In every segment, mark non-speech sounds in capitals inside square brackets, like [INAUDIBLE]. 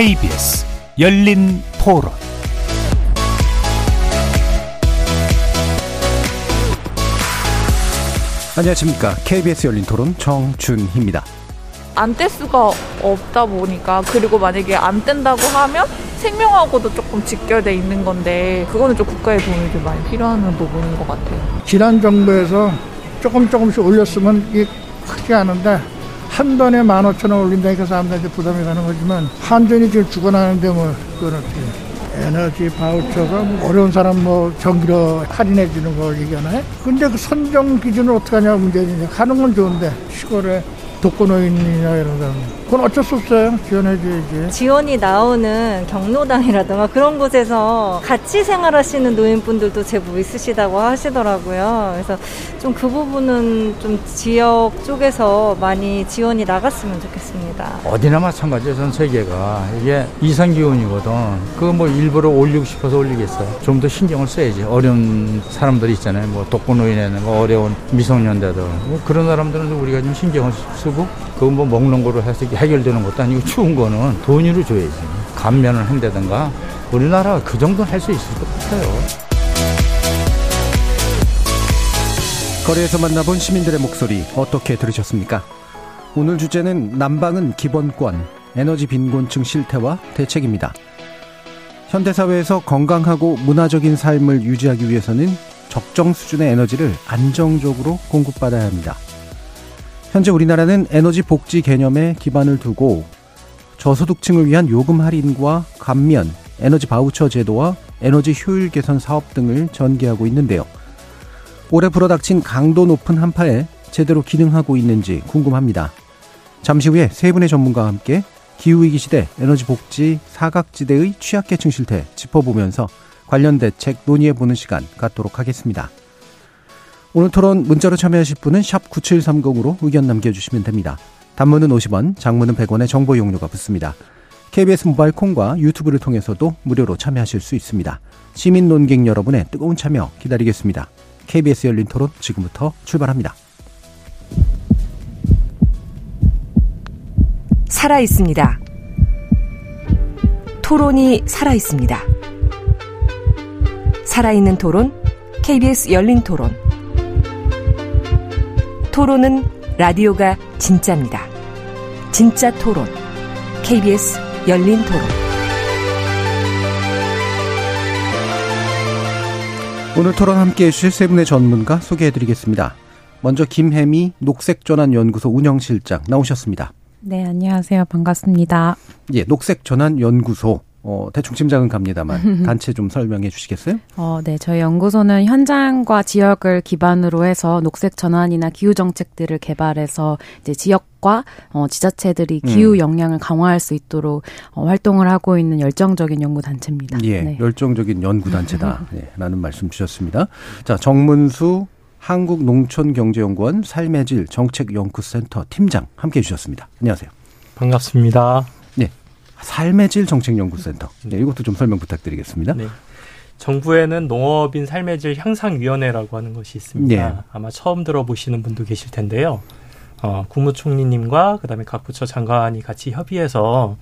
KBS 열린 토론 안녕하십니까. KBS 열린 토론 정준희입니다. 안 뗄 수가 없다 보니까 그리고 만약에 안 뗀다고 하면 생명하고도 조금 직결돼 있는 건데 그거는 좀 국가의 도움이 좀 많이 필요한 부분인 것 같아요. 지난 정부에서 조금 조금씩 올렸으면 이게 크지 않은데 한 번에 만 오천 원 올린다니까 사람들한테 부담이 가는 거지만 한전이 지금 죽어나는데 뭐 그건 어떻게 에너지 바우처가 뭐 어려운 사람 뭐 전기료 할인해 주는 걸 얘기하나요? 근데 그 선정 기준을 어떻게 하냐 문제지 가는 건 좋은데 시골에 독거노인이나 이런 사람 그건 어쩔 수 없어요 지원해줘야지 지원이 나오는 경로당이라든가 그런 곳에서 같이 생활하시는 노인분들도 제법 있으시다고 하시더라고요. 그래서 좀 그 부분은 좀 지역 쪽에서 많이 지원이 나갔으면 좋겠습니다. 어디나 마찬가지예요. 전 세계가 이게 이상 기온이거든. 그거 뭐 일부러 올리고 싶어서 올리겠어. 좀더 신경을 써야지. 어려운 사람들이 있잖아요. 뭐 독거노인이나 뭐 어려운 미성년자들. 뭐 그런 사람들은 우리가 좀 신경을 쓰고 그거 뭐 먹는 거로 해서 해결되는 것도 아니고 추운 거는 돈으로 줘야지. 감면을 한다든가 우리나라가 그 정도 할수 있을 것 같아요. 거리에서 만나본 시민들의 목소리 어떻게 들으셨습니까? 오늘 주제는 난방은 기본권, 에너지 빈곤층 실태와 대책입니다. 현대사회에서 건강하고 문화적인 삶을 유지하기 위해서는 적정 수준의 에너지를 안정적으로 공급받아야 합니다. 현재 우리나라는 에너지 복지 개념에 기반을 두고 저소득층을 위한 요금 할인과 감면, 에너지 바우처 제도와 에너지 효율 개선 사업 등을 전개하고 있는데요. 올해 불어닥친 강도 높은 한파에 제대로 기능하고 있는지 궁금합니다. 잠시 후에 세 분의 전문가와 함께 기후위기 시대 에너지 복지 사각지대의 취약계층 실태 짚어보면서 관련 대책 논의해보는 시간 갖도록 하겠습니다. 오늘 토론 문자로 참여하실 분은 샵 9730으로 의견 남겨주시면 됩니다. 단문은 50원, 장문은 100원의 정보 용료가 붙습니다. KBS 모바일 콩과 유튜브를 통해서도 무료로 참여하실 수 있습니다. 시민 논객 여러분의 뜨거운 참여 기다리겠습니다. KBS 열린 토론 지금부터 출발합니다. 살아 있습니다. 토론이 살아 있습니다. 살아있는 토론, KBS 열린 토론. 토론은 라디오가 진짜입니다. 진짜 토론, KBS 열린 토론. 오늘 토론 함께 해주실 세 분의 전문가 소개해 드리겠습니다. 먼저 김혜미 녹색전환연구소 운영실장 나오셨습니다. 네, 안녕하세요. 반갑습니다. 예, 녹색전환연구소. 어, 대충 짐작은 갑니다만 [LAUGHS] 단체 좀 설명해 주시겠어요? 어, 네. 저희 연구소는 현장과 지역을 기반으로 해서 녹색 전환이나 기후 정책들을 개발해서 이제 지역과 어, 지자체들이 기후 음. 역량을 강화할 수 있도록 어, 활동을 하고 있는 열정적인 연구 단체입니다. 예, 네. 열정적인 연구 단체다. [LAUGHS] 예, 라는 말씀 주셨습니다. 자, 정문수 한국농촌경제연구원 삶의 질 정책연구센터 팀장 함께 해 주셨습니다. 안녕하세요. 반갑습니다. 삶의 질 정책연구센터. 네, 이것도 좀 설명 부탁드리겠습니다. 네. 정부에는 농업인 삶의 질 향상위원회라고 하는 것이 있습니다. 네. 아마 처음 들어보시는 분도 계실 텐데요. 어, 국무총리님과 그다음에 각 부처 장관이 같이 협의해서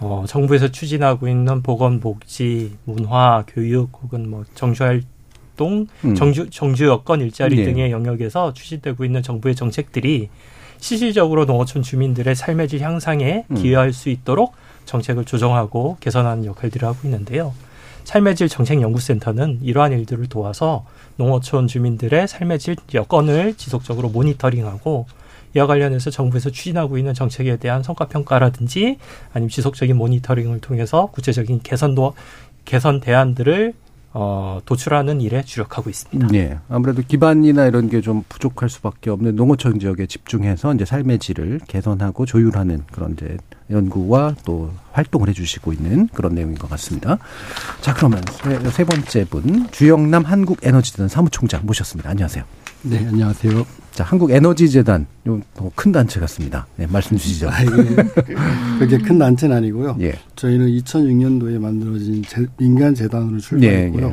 어, 정부에서 추진하고 있는 보건 복지, 문화, 교육 혹은 뭐 정주활동, 음. 정주 정주 여건 일자리 네. 등의 영역에서 추진되고 있는 정부의 정책들이 실질적으로 농어촌 주민들의 삶의 질 향상에 음. 기여할 수 있도록 정책을 조정하고 개선하는 역할들을 하고 있는데요. 삶의 질 정책연구센터는 이러한 일들을 도와서 농어촌 주민들의 삶의 질 여건을 지속적으로 모니터링하고 이와 관련해서 정부에서 추진하고 있는 정책에 대한 성과 평가라든지 아니면 지속적인 모니터링을 통해서 구체적인 개선도 개선 대안들을 어, 도출하는 일에 주력하고 있습니다. 예. 아무래도 기반이나 이런 게 좀 부족할 수밖에 없는 농어촌 지역에 집중해서 이제 삶의 질을 개선하고 조율하는 그런 이제 연구와 또 활동을 해주시고 있는 그런 내용인 것 같습니다. 자, 그러면 세, 세 번째 분 주영남 한국에너지재단 사무총장 모셨습니다. 안녕하세요. 네, 안녕하세요. 자, 한국에너지재단 큰 단체 같습니다. 네, 말씀 주시죠. 아, 이게 그렇게 큰 단체는 아니고요. 예. 저희는 2006년도에 만들어진 제- 민간 재단으로 출발했고요.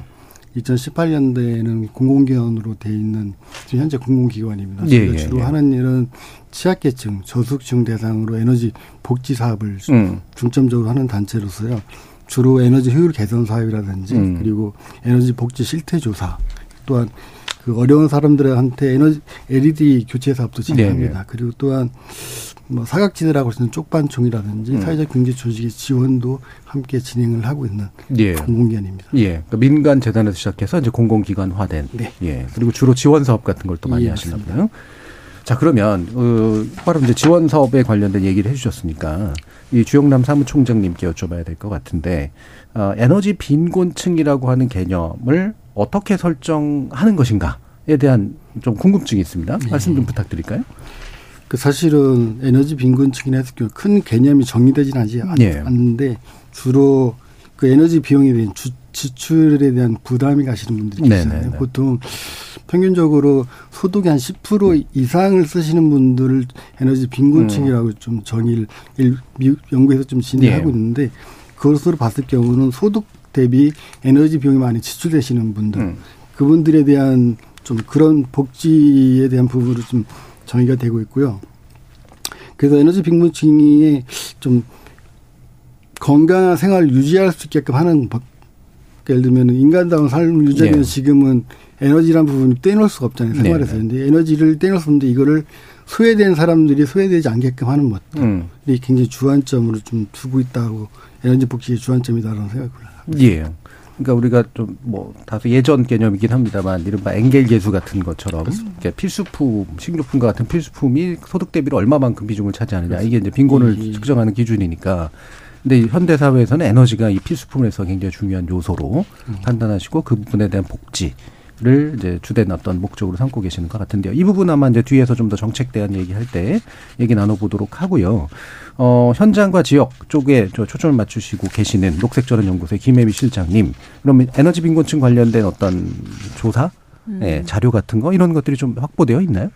예, 2018년도에는 공공기관으로 돼 있는 지금 현재 공공기관입니다. 예, 저희가 예, 주로 예. 하는 일은 취약계층, 저소득층 대상으로 에너지 복지 사업을 음. 중점적으로 하는 단체로서요. 주로 에너지 효율 개선 사업이라든지 음. 그리고 에너지 복지 실태 조사 또한 그 어려운 사람들한테 에너지 LED 교체 사업도 진행합니다. 네, 네. 그리고 또한 뭐 사각지대라고 하는 쪽반총이라든지 음. 사회적 경제 조직의 지원도 함께 진행을 하고 있는 예. 공공기관입니다. 예. 그러니까 민간 재단에서 시작해서 이제 공공기관화된 네. 예. 그리고 주로 지원 사업 같은 걸 또 많이 예, 하시나 보요 자 그러면 어, 바로 이제 지원 사업에 관련된 얘기를 해주셨으니까 이 주영남 사무총장님께 여쭤봐야 될 것 같은데 어, 에너지 빈곤층이라고 하는 개념을 어떻게 설정하는 것인가에 대한 좀 궁금증이 있습니다. 말씀 좀 부탁드릴까요? 그 사실은 에너지 빈곤층이나 해서 큰 개념이 정리되지는 않지 예. 않는데 주로 그 에너지 비용에 대한 주, 지출에 대한 부담이 가시는 분들이 계시잖아요. 보통 평균적으로 소득의 한 10% 이상을 쓰시는 분들을 에너지 빈곤층이라고 음. 좀 정의를 미국 연구에서 좀 진행하고 예. 있는데 그것으로 봤을 경우는 소득 대비 에너지 비용이 많이 지출되시는 분들 음. 그분들에 대한 좀 그런 복지에 대한 부분으로 좀 정의가 되고 있고요. 그래서 에너지 빈곤층이 좀 건강한 생활을 유지할 수 있게끔 하는 예를 들면 인간다운 삶을 유지하면 네. 지금은 에너지란 부분을 떼놓을 수가 없잖아요. 생활에서. 네. 근데 에너지를 떼놓을 수 없는데 이거를 소외된 사람들이 소외되지 않게끔 하는 것들이 음. 굉장히 주안점으로 좀 두고 있다고 에너지 복지의 주안점이다라는 생각을 합니다. 예. 그러니까 우리가 좀 뭐 다소 예전 개념이긴 합니다만 이른바 엔겔 계수 같은 것처럼 필수품, 식료품과 같은 필수품이 소득 대비로 얼마만큼 비중을 차지하느냐 이게 이제 빈곤을 예. 측정하는 기준이니까 근데 현대 사회에서는 에너지가 이 필수품에서 굉장히 중요한 요소로 음. 판단하시고 그 부분에 대한 복지를 이제 주된 어떤 목적으로 삼고 계시는 것 같은데요. 이 부분 아마 이제 뒤에서 좀 더 정책 대한 얘기할 때 얘기 나눠보도록 하고요. 어, 현장과 지역 쪽에 저 초점을 맞추시고 계시는 녹색전환연구소의 김혜미 실장님, 그러면 에너지 빈곤층 관련된 어떤 조사, 음. 네, 자료 같은 거 이런 것들이 좀 확보되어 있나요?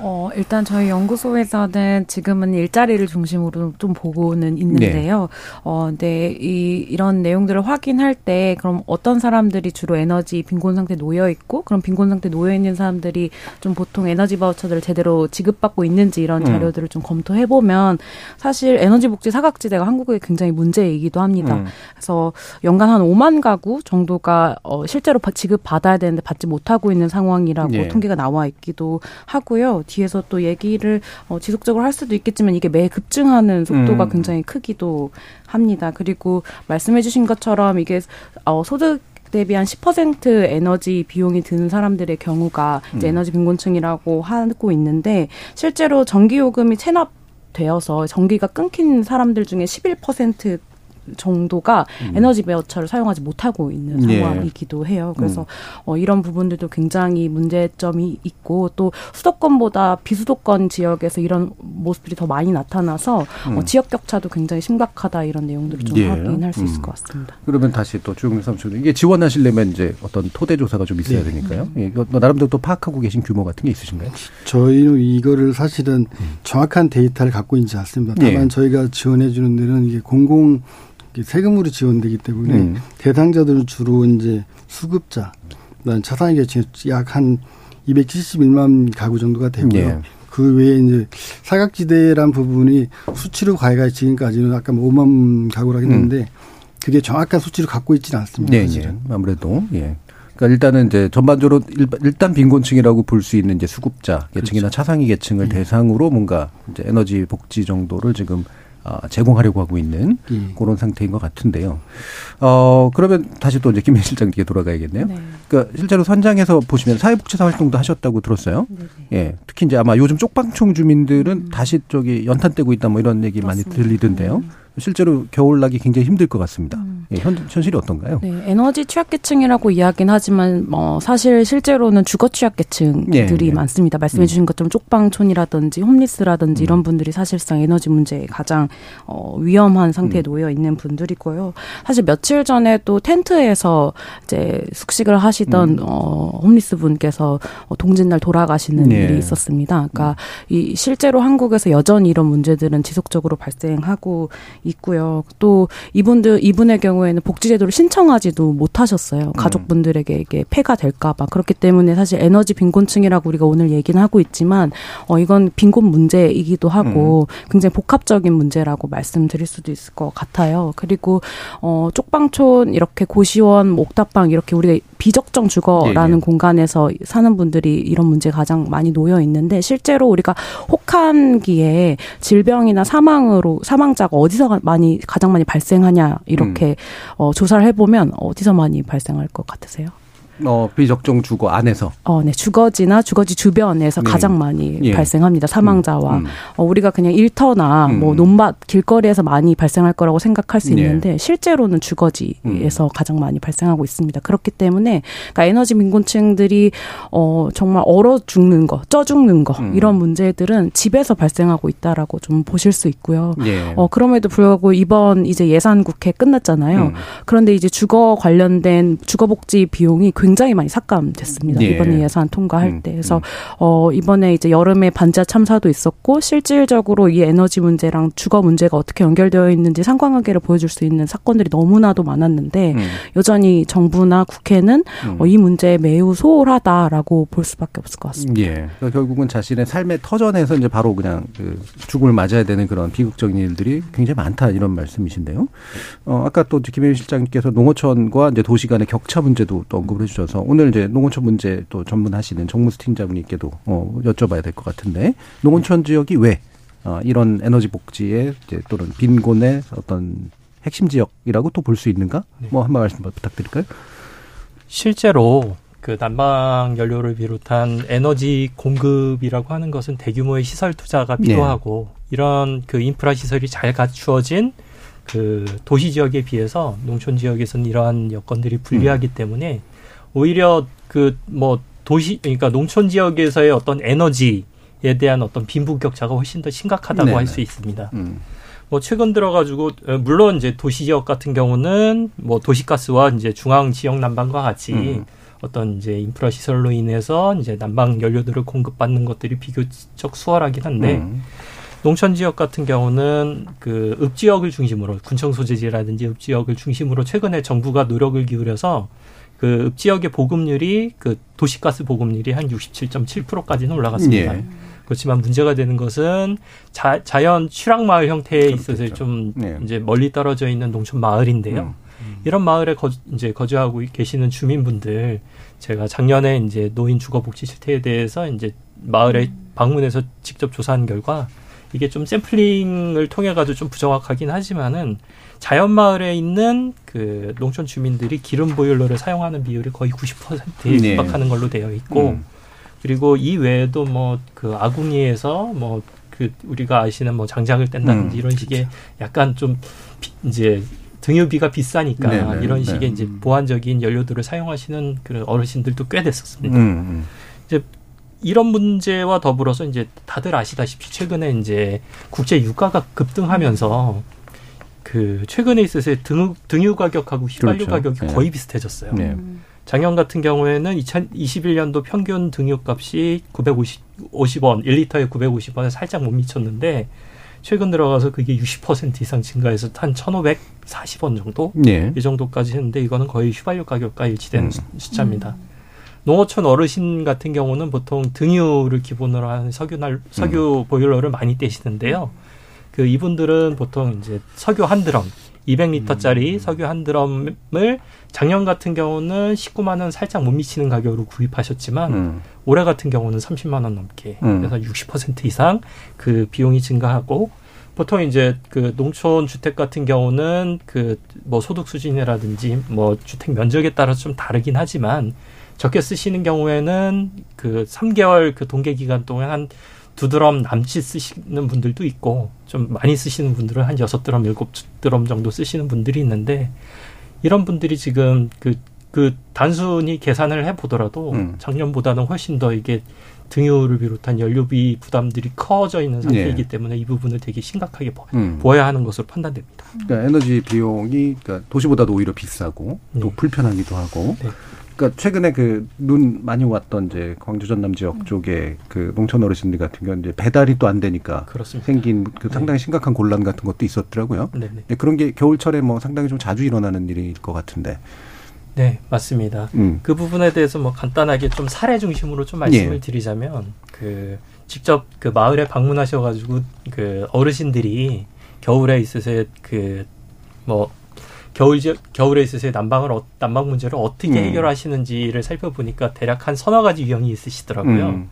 어, 일단 저희 연구소에서는 지금은 일자리를 중심으로 좀 보고는 있는데요. 네. 어, 근데 이, 이런 내용들을 확인할 때 그럼 어떤 사람들이 주로 에너지 빈곤 상태 놓여 있고 그럼 빈곤 상태 놓여 있는 사람들이 좀 보통 에너지 바우처들을 제대로 지급받고 있는지 이런 음. 자료들을 음. 좀 검토해 보면 사실 에너지 복지 사각지대가 한국에 굉장히 문제이기도 합니다. 음. 그래서 연간 한 5만 가구 정도가 어, 실제로 지급 받아야 되는데 받지 못하고 있는 상황이라고 네. 통계가 나와 있기도 하고요. 뒤에서 또 얘기를 어, 지속적으로 할 수도 있겠지만 이게 매 급증하는 속도가 음. 굉장히 크기도 합니다. 그리고 말씀해주신 것처럼 이게 어, 소득 대비 한 10% 에너지 비용이 드는 사람들의 경우가 이제 음. 에너지 빈곤층이라고 하고 있는데 실제로 전기 요금이 체납 되어서 전기가 끊긴 사람들 중에 11% 정도가 음. 에너지 베어처를 사용하지 못하고 있는 예. 상황이기도 해요. 그래서 음. 어, 이런 부분들도 굉장히 문제점이 있고 또 수도권보다 비수도권 지역에서 이런 모습들이 더 많이 나타나서 어, 음. 어, 지역 격차도 굉장히 심각하다 이런 내용들을 좀 예. 확인할 수 있을 음. 것 같습니다. 그러면 다시 또 주영민 삼촌 이게 지원하시려면 이제 어떤 토대 조사가 좀 있어야 네. 되니까요. 예, 이거 나름대로 또 파악하고 계신 규모 같은 게 있으신가요? 저희는 이거를 사실은 정확한 데이터를 갖고 있지 않습니다. 다만 예. 저희가 지원해 주는 데는 이게 공공 세금으로 지원되기 때문에 음. 대상자들은 주로 이제 수급자, 그다음 차상위 계층 약한 271만 가구 정도가 되고요. 예. 그 외에 이제 사각지대란 부분이 수치로 과외가 지금까지는 아까 5만 뭐 가구라고 했는데 음. 그게 정확한 수치를 갖고 있지는 않습니다. 네, 예. 아무래도 예. 그러니까 일단은 이제 전반적으로 일단 빈곤층이라고 볼 수 있는 이제 수급자 계층이나 그렇죠. 차상위 계층을 음. 대상으로 뭔가 이제 에너지 복지 정도를 지금 어, 제공하려고 하고 있는 예. 그런 상태인 것 같은데요. 어, 그러면 다시 또 이제 김현 실장님께 돌아가야겠네요. 네. 그러니까 실제로 현장에서 보시면 사회복지사 활동도 하셨다고 들었어요. 네, 네 예. 특히 이제 아마 요즘 쪽방촌 주민들은 음. 다시 저기 연탄 떼고 있다 뭐 이런 얘기 그렇습니다. 많이 들리던데요. 음. 실제로 겨울 나기 굉장히 힘들 것 같습니다. 음. 예, 현, 현실이 어떤가요? 네, 에너지 취약계층이라고 이야기는 하지만 뭐 사실 실제로는 주거 취약계층들이 예, 예. 많습니다. 말씀해 주신 음. 것처럼 쪽방촌이라든지 홈리스라든지 음. 이런 분들이 사실상 에너지 문제에 가장 어, 위험한 상태에 음. 놓여 있는 분들이고요. 사실 며칠 전에 또 텐트에서 이제 숙식을 하시던 음. 어, 홈리스 분께서 어, 동짓날 돌아가시는 예. 일이 있었습니다. 그러니까 음. 이 실제로 한국에서 여전히 이런 문제들은 지속적으로 발생하고 있고요. 또 이분들 이분의 경우 경우에는 복지제도를 신청하지도 못하셨어요. 음. 가족분들에게 이게 폐가 될까봐 그렇기 때문에 사실 에너지 빈곤층이라고 우리가 오늘 얘기는 하고 있지만 어 이건 빈곤 문제이기도 하고 음. 굉장히 복합적인 문제라고 말씀드릴 수도 있을 것 같아요. 그리고 어 쪽방촌 이렇게 고시원, 뭐 옥탑방 이렇게 우리가 비적정 주거라는 예, 예. 공간에서 사는 분들이 이런 문제 가장 많이 놓여 있는데 실제로 우리가 혹한기에 질병이나 사망으로 사망자가 어디서 많이 가장 많이 발생하냐 이렇게 음. 어, 조사를 해보면 어디서 많이 발생할 것 같으세요? 어, 비적정 주거 안에서. 어, 네. 주거지나 주거지 주변에서 네. 가장 많이 예. 발생합니다. 사망자와. 음, 음. 어, 우리가 그냥 일터나 음. 뭐 논밭, 길거리에서 많이 발생할 거라고 생각할 수 예. 있는데 예. 실제로는 주거지에서 음. 가장 많이 발생하고 있습니다. 그렇기 때문에 그러니까 에너지 민곤층들이 어, 정말 얼어 죽는 거, 쪄 죽는 거 음. 이런 문제들은 집에서 발생하고 있다라고 좀 보실 수 있고요. 예. 어, 그럼에도 불구하고 이번 이제 예산 국회 끝났잖아요. 음. 그런데 이제 주거 관련된 주거 복지 비용이 굉장히 많이 삭감됐습니다. 예. 이번에 예산 통과할 음, 때. 그래서 음. 어 이번에 이제 여름에 반자 참사도 있었고 실질적으로 이 에너지 문제랑 주거 문제가 어떻게 연결되어 있는지 상관관계를 보여줄 수 있는 사건들이 너무나도 많았는데 음. 여전히 정부나 국회는 음. 어, 이 문제에 매우 소홀하다라고 볼 수밖에 없을 것 같습니다. 예. 그러니까 결국은 자신의 삶의 터전에서 이제 바로 그냥 그 죽음을 맞아야 되는 그런 비극적인 일들이 굉장히 많다 이런 말씀이신데요. 어 아까 또 김혜윤 실장님께서 농어촌과 이제 도시 간의 격차 문제도 또 언급을 해주셨 주셔서 오늘 이제 농어촌 문제 또 전문하시는 정무수 팀장님께도 어, 여쭤봐야 될 것 같은데 농어촌 지역이 왜 어, 이런 에너지 복지의 이제 또는 빈곤의 어떤 핵심 지역이라고 또 볼 수 있는가? 네. 뭐한 말씀 부탁드릴까요? 실제로 그 난방 연료를 비롯한 에너지 공급이라고 하는 것은 대규모의 시설 투자가 네. 필요하고 네. 이런 그 인프라 시설이 잘 갖추어진 그 도시 지역에 비해서 농촌 지역에서는 이러한 여건들이 불리하기 음. 때문에 오히려 그 뭐 도시 그러니까 농촌 지역에서의 어떤 에너지에 대한 어떤 빈부 격차가 훨씬 더 심각하다고 할 수 있습니다. 음. 뭐 최근 들어가지고 어, 물론 이제 도시 지역 같은 경우는 뭐 도시가스와 이제 중앙 지역 난방과 같이 음. 어떤 이제 인프라 시설로 인해서 이제 난방 연료들을 공급받는 것들이 비교적 수월하긴 한데 음. 농촌 지역 같은 경우는 그 읍지역을 중심으로 군청 소재지라든지 읍지역을 중심으로 최근에 정부가 노력을 기울여서 그 지역의 보급률이 그 도시가스 보급률이 한 67.7%까지는 올라갔습니다. 예. 그렇지만 문제가 되는 것은 자, 자연 취락 마을 형태에 있어서 좀 네. 이제 멀리 떨어져 있는 농촌 마을인데요. 음. 이런 마을에 거, 이제 거주하고 계시는 주민분들 제가 작년에 이제 노인 주거 복지 실태에 대해서 이제 마을에 방문해서 직접 조사한 결과 이게 좀 샘플링을 통해 가지고 좀 부정확하긴 하지만은 자연 마을에 있는 그 농촌 주민들이 기름 보일러를 사용하는 비율이 거의 90%에 네. 육박하는 걸로 되어 있고 음. 그리고 이 외에도 뭐 그 아궁이에서 뭐 그 우리가 아시는 뭐 장작을 뗀다든지 음. 이런 식의 그렇죠. 약간 좀 비, 이제 등유비가 비싸니까 네네. 네. 이런 식의 네. 이제 보완적인 연료들을 사용하시는 그런 어르신들도 꽤 됐었습니다. 음. 음. 이제 이런 문제와 더불어서 이제 다들 아시다시피 최근에 이제 국제 유가가 급등하면서 그 최근에 있어서 등, 등유 가격하고 휘발유 그렇죠. 가격이 네. 거의 비슷해졌어요. 네. 작년 같은 경우에는 2021년도 평균 등유값이 950원, 1리터에 950원에 살짝 못 미쳤는데 최근 들어가서 그게 60% 이상 증가해서 한 1,540원 정도 네. 이 정도까지 했는데 이거는 거의 휘발유 가격과 일치되는 음. 숫자입니다. 음. 농어촌 어르신 같은 경우는 보통 등유를 기본으로 한 석유 날 석유 음. 보일러를 많이 떼시는데요. 그 이분들은 보통 이제 석유 한 드럼 200리터짜리 음. 석유 한 드럼을 작년 같은 경우는 19만 원 살짝 못 미치는 가격으로 구입하셨지만 음. 올해 같은 경우는 30만 원 넘게 음. 그래서 60% 이상 그 비용이 증가하고 보통 이제 그 농촌 주택 같은 경우는 그 뭐 소득 수준이라든지 뭐 주택 면적에 따라서 좀 다르긴 하지만 적게 쓰시는 경우에는 그 3개월 그 동계 기간 동안 한 두 드럼 남짓 쓰시는 분들도 있고 좀 많이 쓰시는 분들은 한 여섯 드럼 일곱 드럼 정도 쓰시는 분들이 있는데 이런 분들이 지금 그, 그 단순히 계산을 해보더라도 음. 작년보다는 훨씬 더 이게 등유를 비롯한 연료비 부담들이 커져 있는 상태이기 네. 때문에 이 부분을 되게 심각하게 보, 음. 보아야 하는 것으로 판단됩니다. 그러니까 에너지 비용이 그러니까 도시보다도 오히려 비싸고 또 네. 불편하기도 하고 네. 그러니까 최근에 그 눈 많이 왔던 이제 광주 전남 지역 음. 쪽에 그 농촌 어르신들 같은 경우는 이제 배달이 또 안 되니까 그렇습니다. 생긴 그 네. 상당히 네. 심각한 곤란 같은 것도 있었더라고요. 네, 네. 그런 게 겨울철에 뭐 상당히 좀 자주 일어나는 일일 것 같은데. 네, 맞습니다. 음. 그 부분에 대해서 뭐 간단하게 좀 사례 중심으로 좀 말씀을 예. 드리자면 그 직접 그 마을에 방문하셔가지고 그 어르신들이 겨울에 있으세 그뭐 겨울 겨울에 있으세요 난방을 어, 난방 문제를 어떻게 음. 해결하시는지를 살펴보니까 대략 한 서너 가지 유형이 있으시더라고요. 음.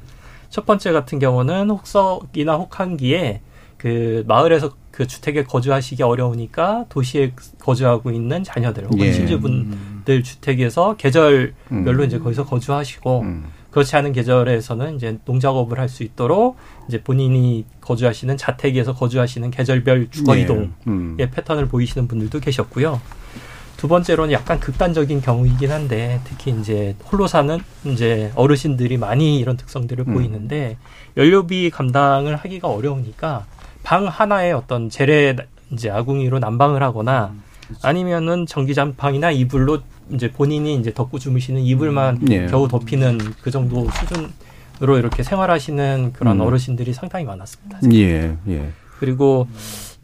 첫 번째 같은 경우는 혹석이나 혹한기에 그 마을에서 그 주택에 거주하시기 어려우니까 도시에 거주하고 있는 자녀들 혹은 예. 친지분들 주택에서 계절별로 음. 이제 거기서 거주하시고 음. 그렇지 않은 계절에서는 이제 농작업을 할 수 있도록 이제 본인이 거주하시는 자택에서 거주하시는 계절별 주거 이동의 네. 음. 패턴을 보이시는 분들도 계셨고요. 두 번째로는 약간 극단적인 경우이긴 한데 특히 이제 홀로 사는 이제 어르신들이 많이 이런 특성들을 음. 보이는데 연료비 감당을 하기가 어려우니까 방 하나에 어떤 재래 이제 아궁이로 난방을 하거나 음. 아니면은 전기장판이나 이불로 이제 본인이 이제 덮고 주무시는 이불만 음. 예. 겨우 덮이는 그 정도 수준으로 이렇게 생활하시는 그런 음. 어르신들이 상당히 많았습니다. 예, 예. 그리고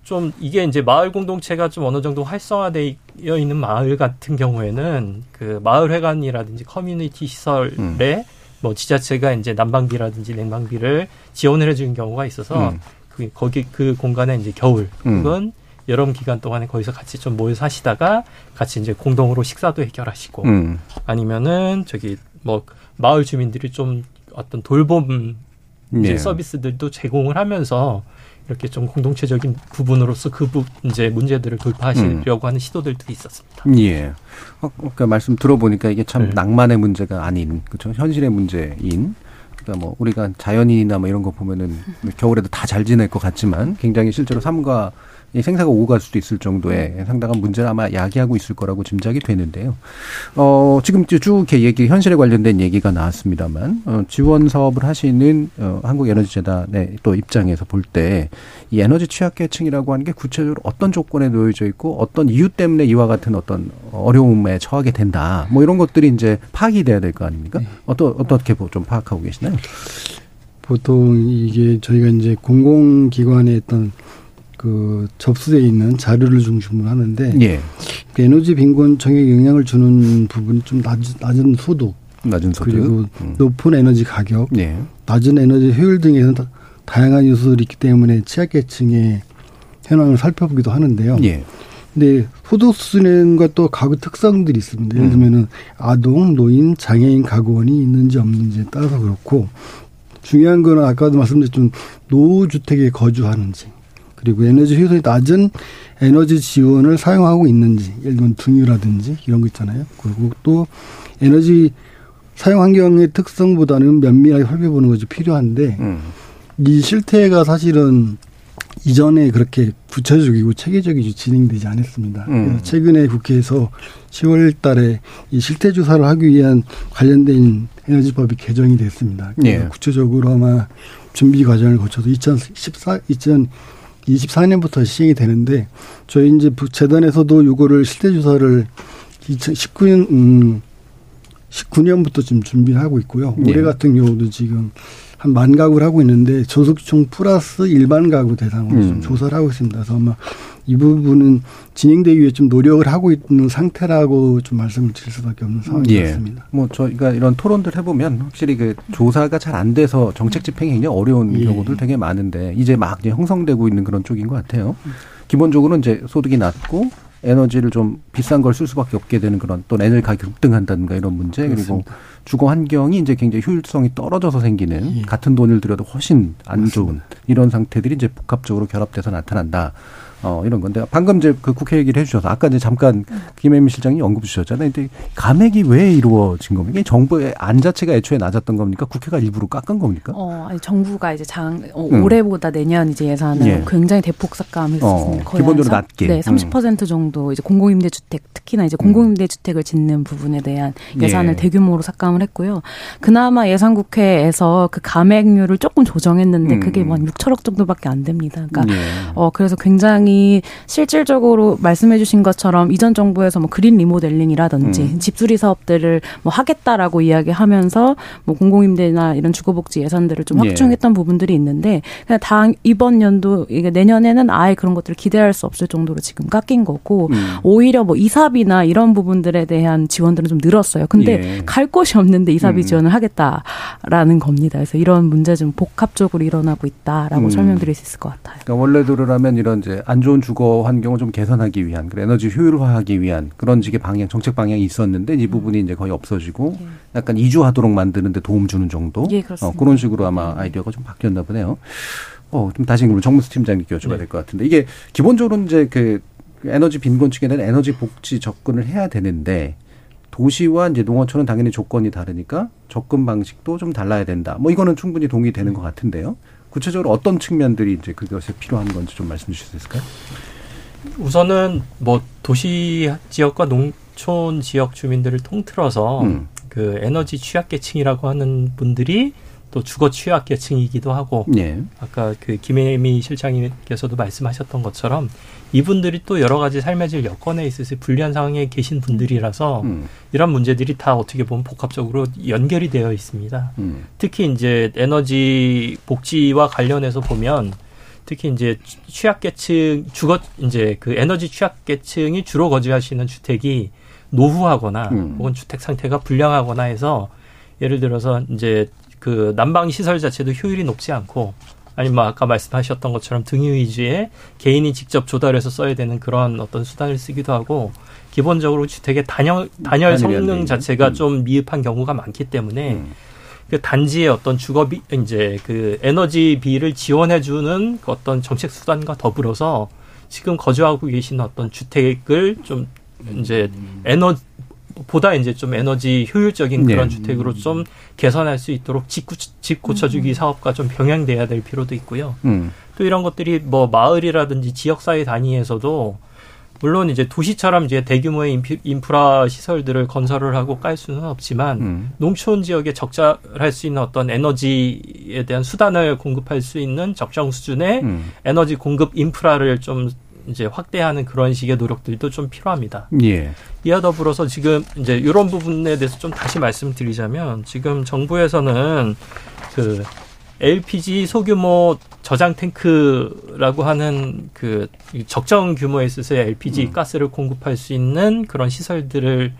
좀 이게 이제 마을 공동체가 좀 어느 정도 활성화되어 있는 마을 같은 경우에는 그 마을 회관이라든지 커뮤니티 시설에 음. 뭐 지자체가 이제 난방비라든지 냉방비를 지원을 해주는 경우가 있어서 음. 그 거기 그 공간에 이제 겨울 음. 혹은 여름 기간 동안에 거기서 같이 좀 모여 사시다가 같이 이제 공동으로 식사도 해결하시고 음. 아니면은 저기 뭐 마을 주민들이 좀 어떤 돌봄 이제 네. 서비스들도 제공을 하면서 이렇게 좀 공동체적인 부분으로서 그 부, 이제 문제들을 돌파하시려고 음. 하는 시도들도 있었습니다. 예. 어, 그러니까 말씀 들어보니까 이게 참 네. 낭만의 문제가 아닌 그렇죠 현실의 문제인 그러니까 뭐 우리가 자연이나 뭐 이런 거 보면은 [LAUGHS] 겨울에도 다 잘 지낼 것 같지만 굉장히 실제로 삶과 생사가 오고 갈 수도 있을 정도의 상당한 문제를 아마 야기하고 있을 거라고 짐작이 되는데요. 어, 지금 쭉 이렇게 얘기, 현실에 관련된 얘기가 나왔습니다만, 어, 지원 사업을 하시는, 어, 한국에너지재단의 또 입장에서 볼 때, 이 에너지 취약계층이라고 하는 게 구체적으로 어떤 조건에 놓여져 있고, 어떤 이유 때문에 이와 같은 어떤 어려움에 처하게 된다. 뭐 이런 것들이 이제 파악이 돼야 될 거 아닙니까? 네. 어떠, 어떻게 좀 파악하고 계시나요? 보통 이게 저희가 이제 공공기관의 어떤 그 접수돼 있는 자료를 중심으로 하는데 예. 그 에너지 빈곤청에 영향을 주는 부분이 좀 낮은, 낮은 소득, 낮은 소득 그리고 음. 높은 에너지 가격, 예. 낮은 에너지 효율 등에서 다양한 요소들이 있기 때문에 취약계층의 현황을 살펴보기도 하는데요. 예. 근데 소득 수준과 또 가구 특성들이 있습니다. 예를 음. 들면은 아동, 노인, 장애인 가구원이 있는지 없는지에 따라서 그렇고 중요한 거는 아까도 말씀드렸지만 노후주택에 거주하는지 그리고 에너지 효율이 낮은 에너지 지원을 사용하고 있는지 예를 들면 등유라든지 이런 거 있잖아요. 그리고 또 에너지 사용 환경의 특성보다는 면밀하게 살펴보는 것이 필요한데 음. 이 실태가 사실은 이전에 그렇게 구체적이고 체계적이지 진행되지 않았습니다. 음. 그래서 최근에 국회에서 10월 달에 이 실태 조사를 하기 위한 관련된 에너지법이 개정이 됐습니다. 예. 구체적으로 아마 준비 과정을 거쳐서 2014, 2000 24년부터 시행이 되는데 저희 이제 재단에서도 이거를 실태 조사를 2019년 음 19년부터 지금 준비를 하고 있고요. 예. 올해 같은 경우도 지금 한 만 가구를 하고 있는데 저속층 플러스 일반 가구 대상으로 음. 조사를 하고 있습니다. 그래서 아마 이 부분은 진행되기 위해 좀 노력을 하고 있는 상태라고 좀 말씀을 드릴 수밖에 없는 상황이 예. 같습니다. 뭐 저희가 이런 토론들 해보면 확실히 그 조사가 잘 안 돼서 정책 집행이 굉장히 어려운 예. 경우들 되게 많은데 이제 막 이제 형성되고 있는 그런 쪽인 것 같아요. 기본적으로 이제 소득이 낮고 에너지를 좀 비싼 걸 쓸 수밖에 없게 되는 그런 또 에너지 가격 급등한다든가 이런 문제 그렇습니다. 그리고 주거 환경이 이제 굉장히 효율성이 떨어져서 생기는 예. 같은 돈을 들여도 훨씬 안 좋은 이런 상태들이 이제 복합적으로 결합돼서 나타난다. 어, 이런 건데 방금 이제 그 국회 얘기를 해주셔서 아까 이제 잠깐 김혜민 실장이 언급 주셨잖아요. 근데 감액이 왜 이루어진 겁니까? 정부의 안 자체가 애초에 낮았던 겁니까? 국회가 일부러 깎은 겁니까? 어, 아니, 정부가 이제 장 어, 음. 올해보다 내년 이제 예산을 예. 굉장히 대폭 삭감했었습니다. 어, 기본적으로 낮게. 네, 30% 음. 정도 이제 공공임대 주택 특히나 이제 공공임대 주택을 짓는 부분에 대한 예산을 예. 대규모로 삭감을 했고요. 그나마 예산 국회에서 그 감액률을 조금 조정했는데 음. 그게 뭐 한 6천억 정도밖에 안 됩니다. 그러니까 예. 어 그래서 굉장히 부분이 실질적으로 말씀해주신 것처럼 이전 정부에서 뭐 그린 리모델링이라든지 음. 집수리 사업들을 뭐 하겠다라고 이야기하면서 뭐 공공임대나 이런 주거복지 예산들을 좀 예. 확충했던 예. 부분들이 있는데 그냥 당 이번 연도 이게 내년에는 아예 그런 것들을 기대할 수 없을 정도로 지금 깎인 거고 음. 오히려 뭐 이사비나 이런 부분들에 대한 지원들은 좀 늘었어요. 근데 예. 갈 곳이 없는데 이사비 음. 지원을 하겠다라는 겁니다. 그래서 이런 문제 좀 복합적으로 일어나고 있다라고 음. 설명드릴 수 있을 것 같아요. 그러니까 원래대로라면 이런 이제 안 좋은 주거 환경을 좀 개선하기 위한 그 에너지 효율화하기 위한 그런 식의 방향 정책 방향이 있었는데 이 부분이 이제 거의 없어지고 예. 약간 이주하도록 만드는데 도움 주는 정도 예, 어, 그런 식으로 아마 아이디어가 좀 바뀌었나 보네요. 어, 좀 다시 그러면 정무수 팀장님께 여쭤봐야 네. 될것 같은데 이게 기본적으로 이제 그 에너지 빈곤층에 대한 에너지 복지 접근을 해야 되는데 도시와 이제 농어촌은 당연히 조건이 다르니까 접근 방식도 좀 달라야 된다. 뭐 이거는 충분히 동의되는 것 같은데요. 구체적으로 어떤 측면들이 이제 그것에 필요한 건지 좀 말씀 주실 수 있을까요? 우선은 뭐 도시 지역과 농촌 지역 주민들을 통틀어서 음. 그 에너지 취약계층이라고 하는 분들이 또 주거 취약계층이기도 하고 예. 아까 그 김혜미 실장님께서도 말씀하셨던 것처럼 이분들이 또 여러 가지 삶의 질 여건에 있어서 불리한 상황에 계신 분들이라서 음. 이런 문제들이 다 어떻게 보면 복합적으로 연결이 되어 있습니다. 음. 특히 이제 에너지 복지와 관련해서 보면 특히 이제 취약계층 주거 이제 그 에너지 취약계층이 주로 거주하시는 주택이 노후하거나 음. 혹은 주택 상태가 불량하거나 해서 예를 들어서 이제 그 난방 시설 자체도 효율이 높지 않고 아니면 뭐 아까 말씀하셨던 것처럼 등유 위주의 개인이 직접 조달해서 써야 되는 그런 어떤 수단을 쓰기도 하고 기본적으로 주택의 단열 단열 성능 자체가 음. 좀 미흡한 경우가 많기 때문에 음. 그 단지의 어떤 주거비 이제 그 에너지비를 지원해주는 그 어떤 정책 수단과 더불어서 지금 거주하고 계신 어떤 주택을 좀 이제 음. 에너 보다 이제 좀 에너지 효율적인 그런 네. 주택으로 좀 개선할 수 있도록 집, 집 고쳐주기 음. 사업과 좀 병행돼야 될 필요도 있고요. 음. 또 이런 것들이 뭐 마을이라든지 지역사회 단위에서도 물론 이제 도시처럼 이제 대규모의 인프라 시설들을 건설을 하고 깔 수는 없지만 음. 농촌 지역에 적절할 수 있는 어떤 에너지에 대한 수단을 공급할 수 있는 적정 수준의 음. 에너지 공급 인프라를 좀 이제 확대하는 그런 식의 노력들도 좀 필요합니다. 예. 이와 더불어서 지금 이제 이런 부분에 대해서 좀 다시 말씀드리자면 지금 정부에서는 그 LPG 소규모 저장 탱크라고 하는 그 적정 규모에 있어서의 LPG 음. 가스를 공급할 수 있는 그런 시설들을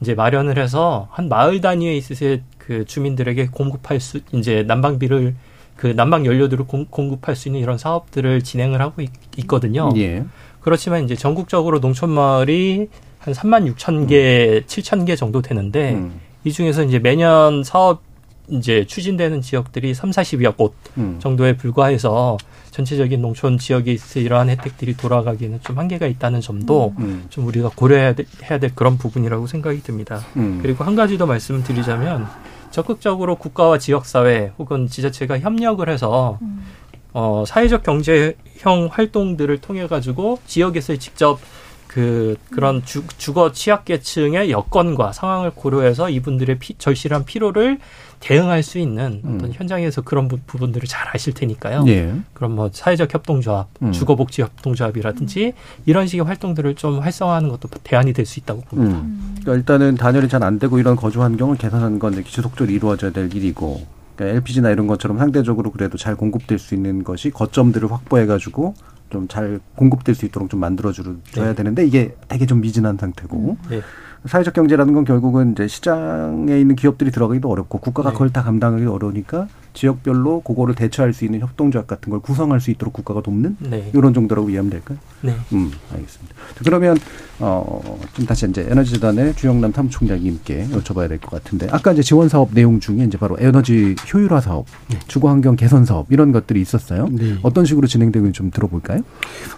이제 마련을 해서 한 마을 단위에 있어서의 그 주민들에게 공급할 수 이제 난방비를 그 난방 연료들을 공, 공급할 수 있는 이런 사업들을 진행을 하고 있, 거든요 예. 그렇지만 이제 전국적으로 농촌 마을이 한 3만 6천 개, 음. 7천 개 정도 되는데 음. 이 중에서 이제 매년 사업 이제 추진되는 지역들이 3, 40여 곳 음. 정도에 불과해서 전체적인 농촌 지역에 있어 이러한 혜택들이 돌아가기에는 좀 한계가 있다는 점도 음. 음. 좀 우리가 고려해야 될, 해야 될 그런 부분이라고 생각이 듭니다. 음. 그리고 한 가지 더 말씀을 드리자면 적극적으로 국가와 지역사회 혹은 지자체가 협력을 해서 음. 어, 사회적 경제형 활동들을 통해 가지고 지역에서 직접 그 그런 주, 주거 취약계층의 여건과 상황을 고려해서 이분들의 피, 절실한 피로를 대응할 수 있는 어떤 음. 현장에서 그런 부, 분들을 잘 아실 테니까요. 예. 그럼 뭐 사회적 협동조합, 음. 주거복지 협동조합이라든지 음. 이런 식의 활동들을 좀 활성화하는 것도 대안이 될 수 있다고 봅니다. 음. 그러니까 일단은 단열이 잘 안 되고 이런 거주 환경을 개선하는 건 지속적으로 이루어져야 될 일이고 그러니까 LPG나 이런 것처럼 상대적으로 그래도 잘 공급될 수 있는 것이 거점들을 확보해가지고 좀 잘 공급될 수 있도록 좀 만들어줘야 네. 되는데 이게 되게 좀 미진한 상태고. 네. 사회적 경제라는 건 결국은 이제 시장에 있는 기업들이 들어가기도 어렵고 국가가 네. 그걸 다 감당하기도 어려우니까 지역별로 그거를 대처할 수 있는 협동조합 같은 걸 구성할 수 있도록 국가가 돕는 네. 이런 정도라고 이해하면 될까요? 네. 음, 알겠습니다. 그러면 어좀 다시 이제 에너지재단의 주영남 사무총장님께 여쭤봐야 될 것 같은데 아까 이제 지원 사업 내용 중에 이제 바로 에너지 효율화 사업, 네. 주거 환경 개선 사업 이런 것들이 있었어요. 네. 어떤 식으로 진행되고 좀 들어볼까요?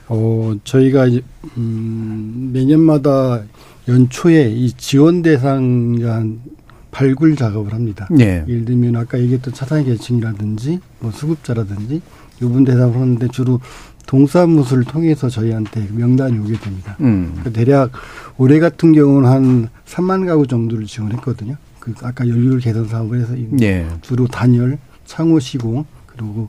어 저희가 이제 음 매년마다 연초에 이 지원 대상한 발굴 작업을 합니다. 네. 예를 들면 아까 얘기했던 차상 계층이라든지 뭐 수급자라든지 이분 대상을 하는데 주로 동사무소를 통해서 저희한테 명단이 오게 됩니다. 음. 그러니까 대략 올해 같은 경우는 한 3만 가구 정도를 지원했거든요. 그 아까 연료율 개선 사업을 해서 네. 주로 단열, 창호 시공 그리고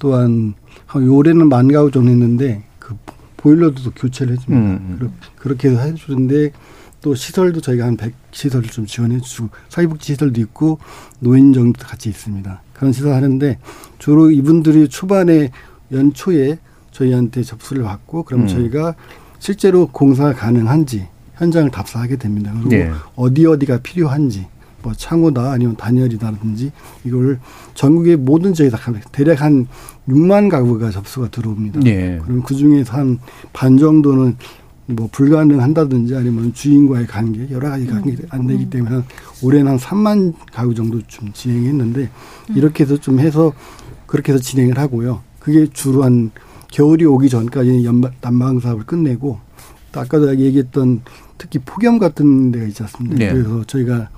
또한 올해는 만 가구 정도 했는데 그 보일러도 교체를 해줍니다. 음. 음. 그렇게 해서 해주는데 또 시설도 저희가 한 100시설을 좀 지원해 주고 사회복지 시설도 있고 노인정도 같이 있습니다. 그런 시설 하는데 주로 이분들이 초반에 연초에 저희한테 접수를 받고 그럼 음. 저희가 실제로 공사가 가능한지 현장을 답사하게 됩니다. 그리고 네. 어디 어디가 필요한지 뭐 창호다 아니면 단열이다든지 이걸 전국의 모든 저희 다 대략 한 6만 가구가 접수가 들어옵니다. 네. 그럼 그 중에서 한 반 정도는 뭐 불가능한다든지 아니면 주인과의 관계 여러 가지 관계 안 되기 음. 때문에 올해는 한 3만 가구 정도 좀 진행했는데 음. 이렇게 해서 좀 해서 그렇게 해서 진행을 하고요. 그게 주로 한 겨울이 오기 전까지 연방 난방 사업을 끝내고 또 아까도 얘기했던 특히 폭염 같은 데가 있지 않습니까? 네. 그래서 저희가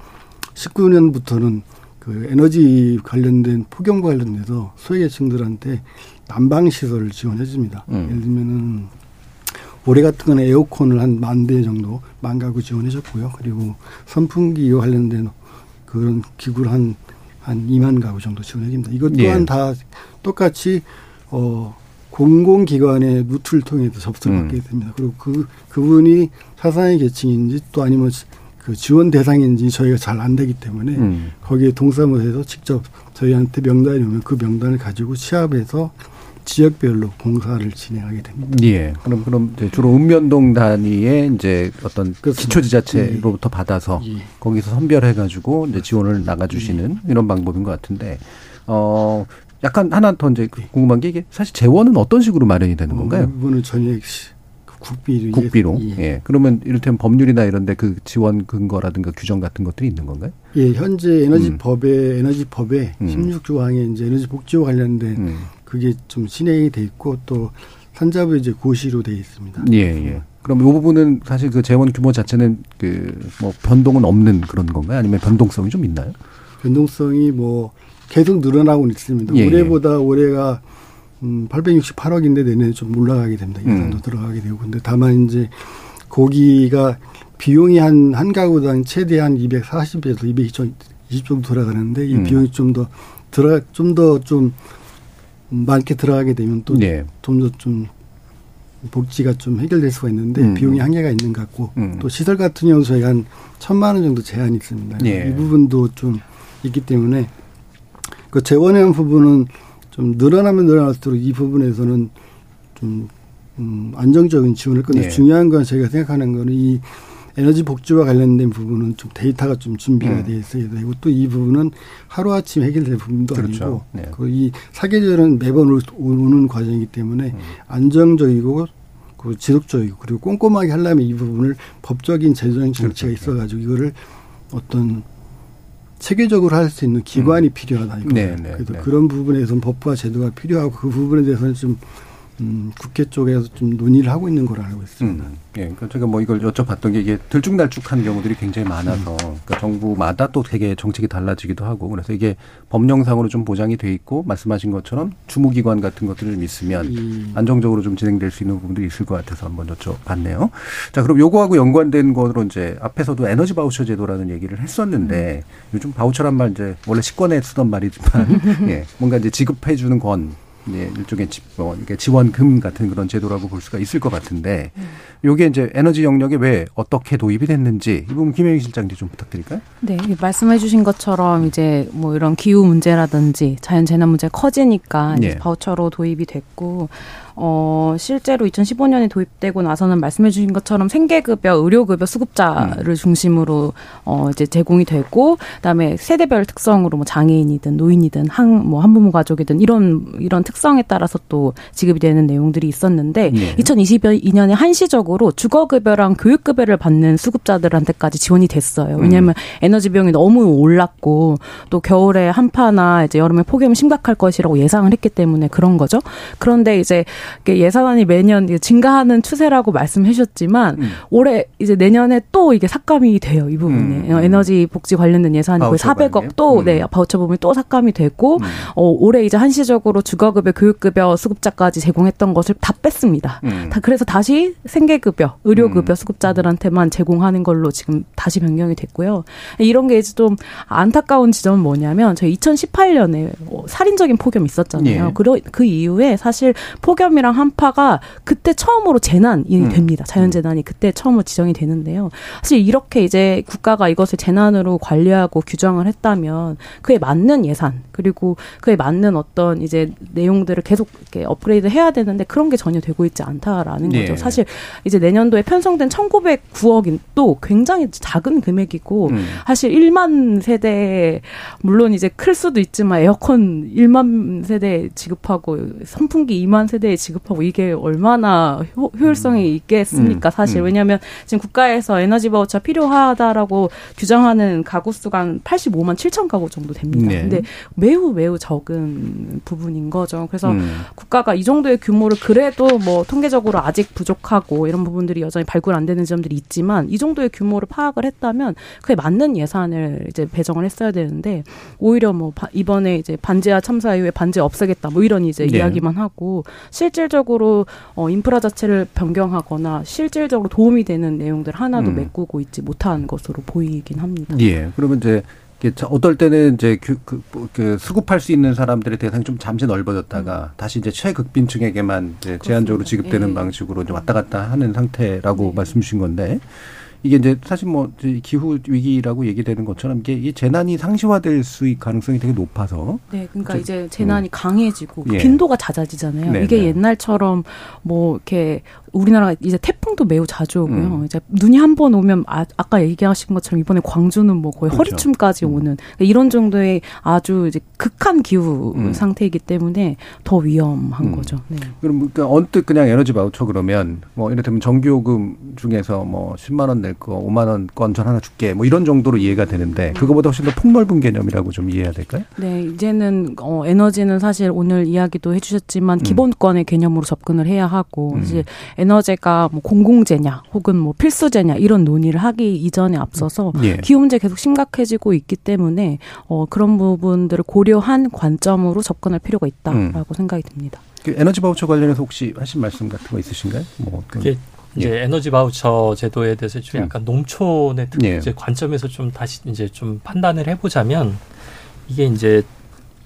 19년부터는 그 에너지 관련된 폭염과 관련돼서 소외계층들한테 난방 시설을 지원해 줍니다. 음. 예를 들면은 올해 같은 거는 에어컨을 한 만 대 정도 만 가구 지원해 줬고요. 그리고 선풍기와 관련된 그런 기구를 한, 한 2만 가구 정도 지원해 줍니다. 이것 또한 예. 다 똑같이, 어, 공공기관의 루트를 통해서 접수를 음. 받게 됩니다. 그리고 그, 그분이 사상의 계층인지 또 아니면 그 지원 대상인지 저희가 잘 안 되기 때문에 음. 거기에 동사무소에서 직접 저희한테 명단이 오면 그 명단을 가지고 취합해서 지역별로 공사를 진행하게 됩니다. 예. 그럼 그럼 주로 읍면동 단위의 이제 어떤 기초 지자체로부터 예. 받아서 예. 거기서 선별해 가지고 이제 지원을 나가 주시는 예. 이런 방법인 것 같은데 어 약간 하나 더 이제 궁금한 게 이게 사실 재원은 어떤 식으로 마련이 되는 건가요? 어, 이거는 전액 국비로. 국비로. 예. 예. 그러면 이를테면 법률이나 이런데 그 지원 근거라든가 규정 같은 것들이 있는 건가요? 예, 현재 에너지 음. 법에 에너지 법에 음. 16조항에 이제 에너지 복지와 관련된 음. 그게 좀 진행이 돼 있고 또 산자부 이제 고시로 돼 있습니다. 예, 예. 그럼 이 부분은 사실 그 재원 규모 자체는 그 뭐 변동은 없는 그런 건가요? 아니면 변동성이 좀 있나요? 변동성이 뭐 계속 늘어나고 있습니다. 예, 예. 올해보다 올해가 음, 868억인데 내년에 좀 올라가게 됩니다. 예산도 음. 들어가게 되고. 근데 다만 이제 거기가 비용이 한, 한 가구당 최대한 240에서 220 정도 돌아가는데 이 음. 비용이 좀 더 들어, 좀 더좀 많게 들어가게 되면 또 좀 더좀 좀 복지가 좀 해결될 수가 있는데 음. 비용이 한계가 있는 것 같고 음. 또 시설 같은 경우 저희가 한 천만 원 정도 제한이 있습니다. 예. 이 부분도 좀 있기 때문에 그 재원의 부분은 좀 늘어나면 늘어날수록 이 부분에서는 좀 음, 안정적인 지원을 끝내 네. 중요한 건 저희가 생각하는 거는 이 에너지 복지와 관련된 부분은 좀 데이터가 좀 준비가 음. 돼 있어야 되고 또 이 부분은 하루아침 해결될 부분도 그렇죠. 아니고 네. 그이 사계절은 매번 오는 과정이기 때문에 음. 안정적이고 그 지속적이고 그리고 꼼꼼하게 하려면 이 부분을 법적인 재정 정치가 그렇죠. 있어 가지고 이거를 어떤 체계적으로 할 수 있는 기관이 음. 필요하다 이거. 네, 네, 그래서 네. 그런 부분에서는 법과 제도가 필요하고 그 부분에 대해서는 좀 음, 국회 쪽에서 좀 논의를 하고 있는 걸로 알고 있습니다. 음, 예, 그러니까 제가 뭐 이걸 여쭤봤던 게 이게 들쭉날쭉한 경우들이 굉장히 많아서, 음. 그러니까 정부마다 또 되게 정책이 달라지기도 하고, 그래서 이게 법령상으로 좀 보장이 돼 있고, 말씀하신 것처럼 주무기관 같은 것들을 믿으면 음. 안정적으로 좀 진행될 수 있는 부분들이 있을 것 같아서 한번 여쭤봤네요. 자, 그럼 요거하고 연관된 거로 이제 앞에서도 에너지 바우처 제도라는 얘기를 했었는데, 음. 요즘 바우처란 말 이제 원래 식권에 쓰던 말이지만, [LAUGHS] 예, 뭔가 이제 지급해 주는 건 예, 일종의 지, 뭐, 지원금 같은 그런 제도라고 볼 수가 있을 것 같은데, 요게 이제 에너지 영역에 왜 어떻게 도입이 됐는지, 이 부분 김혜희 실장님 좀 부탁드릴까요? 네, 말씀해 주신 것처럼 이제 뭐 이런 기후 문제라든지 자연 재난 문제 커지니까 네. 바우처로 도입이 됐고, 어, 실제로 2015년에 도입되고 나서는 말씀해 주신 것처럼 생계급여, 의료급여 수급자를 음. 중심으로 어, 이제 제공이 되고 그다음에 세대별 특성으로 뭐 장애인이든 노인이든 한 뭐 한부모 가족이든 이런 이런 특성에 따라서 또 지급이 되는 내용들이 있었는데 네. 2022년에 한시적으로 주거급여랑 교육급여를 받는 수급자들한테까지 지원이 됐어요. 왜냐하면 음. 에너지 비용이 너무 올랐고 또 겨울에 한파나 이제 여름에 폭염이 심각할 것이라고 예상을 했기 때문에 그런 거죠. 그런데 이제 예산안이 매년 증가하는 추세라고 말씀해 주셨지만 음. 올해 이제 내년에 또 이게 삭감이 돼요 이 부분이 음. 에너지 복지 관련된 예산이 거의 400억 또 네, 음. 바우처 부분이 또 삭감이 되고 음. 어, 올해 이제 한시적으로 주거급여, 교육급여 수급자까지 제공했던 것을 다 뺐습니다. 음. 다 그래서 다시 생계급여, 의료급여 음. 수급자들한테만 제공하는 걸로 지금 다시 변경이 됐고요. 이런 게 이제 좀 안타까운 지점은 뭐냐면 저희 2018년에 살인적인 폭염이 있었잖아요. 예. 그, 그 이후에 사실 폭염 이랑 한파가 그때 처음으로 재난이 음. 됩니다. 자연재난이 그때 처음으로 지정이 되는데요. 사실 이렇게 이제 국가가 이것을 재난으로 관리하고 규정을 했다면 그에 맞는 예산 그리고 그에 맞는 어떤 이제 내용들을 계속 이렇게 업그레이드 해야 되는데 그런 게 전혀 되고 있지 않다라는 예. 거죠. 사실 이제 내년도에 편성된 1,909억인 또 굉장히 작은 금액이고 음. 사실 1만 세대 물론 이제 클 수도 있지만 에어컨 1만 세대 지급하고 선풍기 2만 세대에 지급하고 이게 얼마나 효, 효율성이 음. 있겠습니까? 사실 음. 왜냐하면 지금 국가에서 에너지 바우처 필요하다라고 규정하는 가구 수가 한 85만 7천 가구 정도 됩니다. 네. 근데 매우 매우 적은 부분인 거죠. 그래서 음. 국가가 이 정도의 규모를 그래도 뭐 통계적으로 아직 부족하고 이런 부분들이 여전히 발굴 안 되는 점들이 있지만 이 정도의 규모를 파악을 했다면 그에 맞는 예산을 이제 배정을 했어야 되는데 오히려 뭐 이번에 이제 반지하 참사 이후에 반지 없애겠다 뭐 이런 이제 네. 이야기만 하고 실 질적으로 어 인프라 자체를 변경하거나 실질적으로 도움이 되는 내용들 하나도 음. 메꾸고 있지 못한 것으로 보이긴 합니다. 예. 그러면 이제 어떨 때는 이제 그, 그, 뭐그 수급할 수 있는 사람들의 대상이 좀 잠시 넓어졌다가 음. 다시 이제 최극빈층에게만 이제 제한적으로 지급되는 예. 방식으로 이제 왔다 갔다 하는 상태라고 네. 말씀 주신 건데 이게 이제 사실 뭐 기후 위기라고 얘기되는 것처럼 이게 이 재난이 상시화될 수 가능성이 되게 높아서 네, 그러니까 저, 이제 재난이 음. 강해지고 예. 빈도가 잦아지잖아요. 네, 이게 네. 옛날처럼 뭐 이렇게 우리나라가 이제 태풍도 매우 자주 오고요. 음. 이제 눈이 한 번 오면 아, 아까 얘기하신 것처럼 이번에 광주는 뭐 거의 그렇죠. 허리춤까지 음. 오는 그러니까 이런 정도의 아주 이제 극한 기후 음. 상태이기 때문에 더 위험한 음. 거죠. 네. 그럼 그러니까 언뜻 그냥 에너지 바우처 그러면 뭐 이를테면 전기요금 중에서 뭐 10만 원 낼 거 5만 원권 전 하나 줄게 뭐 이런 정도로 이해가 되는데 그거보다 훨씬 더 폭넓은 개념이라고 좀 이해해야 될까요? 네, 이제는 어 에너지는 사실 오늘 이야기도 해주셨지만 음. 기본권의 개념으로 접근을 해야 하고 음. 이제 에너지가 뭐 공공재냐 혹은 뭐 필수재냐 이런 논의를 하기 이전에 앞서서 예. 기후 문제 계속 심각해지고 있기 때문에 어 그런 부분들을 고려한 관점으로 접근할 필요가 있다라고 음. 생각이 듭니다. 그 에너지 바우처 관련해서 혹시 하신 말씀 같은 거 있으신가요? 뭐 이제 예. 에너지 바우처 제도에 대해서 좀 음. 약간 음. 농촌의 특 예. 이제 관점에서 좀 다시 이제 좀 판단을 해보자면 이게 이제